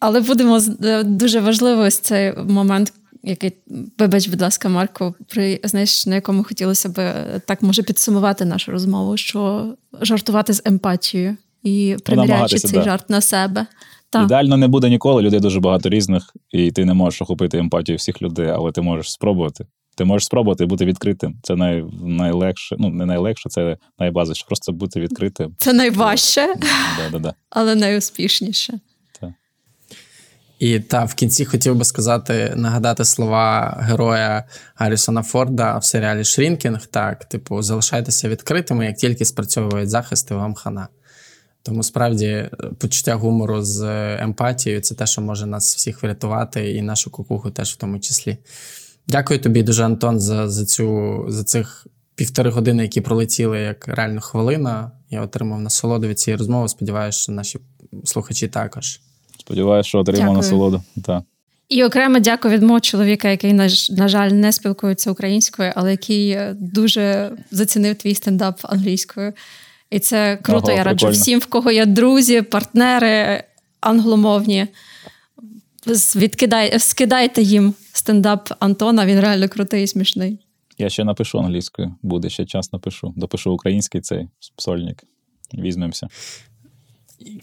але будемо з- е, дуже важливо ось цей момент, який, вибач, будь ласка, Марко, при знаєш, на якому хотілося б е, так може підсумувати нашу розмову, що жартувати з емпатією і приміряючи цей да. жарт на себе. Так. Ідеально не буде ніколи, людей дуже багато різних, і ти не можеш охопити емпатію всіх людей, але ти можеш спробувати. Ти можеш спробувати бути відкритим. Це най, найлегше, ну не найлегше, це найбазовіше. Просто бути відкритим. Це найважче, Да, да, да. але найуспішніше. І та в кінці хотів би сказати, нагадати слова героя Гаррісона Форда в серіалі Шрінкінг. Так, типу, залишайтеся відкритими, як тільки спрацьовують захисти, вам хана. Тому справді е, почуття гумору з е, емпатією це те, що може нас всіх врятувати, і нашу кукуху теж в тому числі. Дякую тобі дуже, Антон, за, за, цю, за цих півтори години, які пролетіли як реально хвилина. Я отримав насолоду від цієї розмови. Сподіваюся, що наші слухачі також. Сподіваюся, що отримав насолоду. Так. І окремо дякую від мого чоловіка, який, на, жаль, не спілкується українською, але який е, дуже зацінив твій стендап англійською. І це круто. Ага, я раджу прикольно. всім, в кого є друзі, партнери англомовні. Відкидай, скидайте їм стендап Антона, він реально крутий і смішний. Я ще напишу англійською. Буде ще час напишу. Допишу український цей сольник. Візьмемося.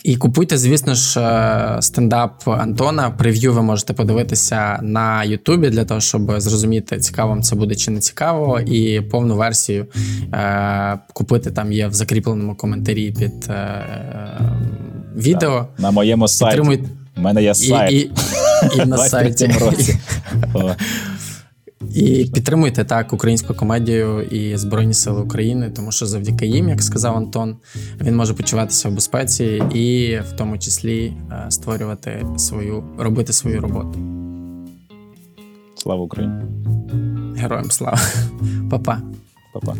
І купуйте, звісно ж, е, стендап Антона. Прев'ю ви можете подивитися на Ютубі для того, щоб зрозуміти, цікаво вам це буде чи не цікаво. І повну версію е, купити там є в закріпленому коментарі під е, е, відео. На моєму сайті. Підтримуйте У мене є і, сайт. і, і на сайті. році. І підтримуйте так українську комедію і Збройні Сили України, тому що завдяки їм, як сказав Антон, він може почуватися в безпеці і в тому числі е, створювати свою, робити свою роботу. Слава Україні. Героям слава, Па-па. Па-па.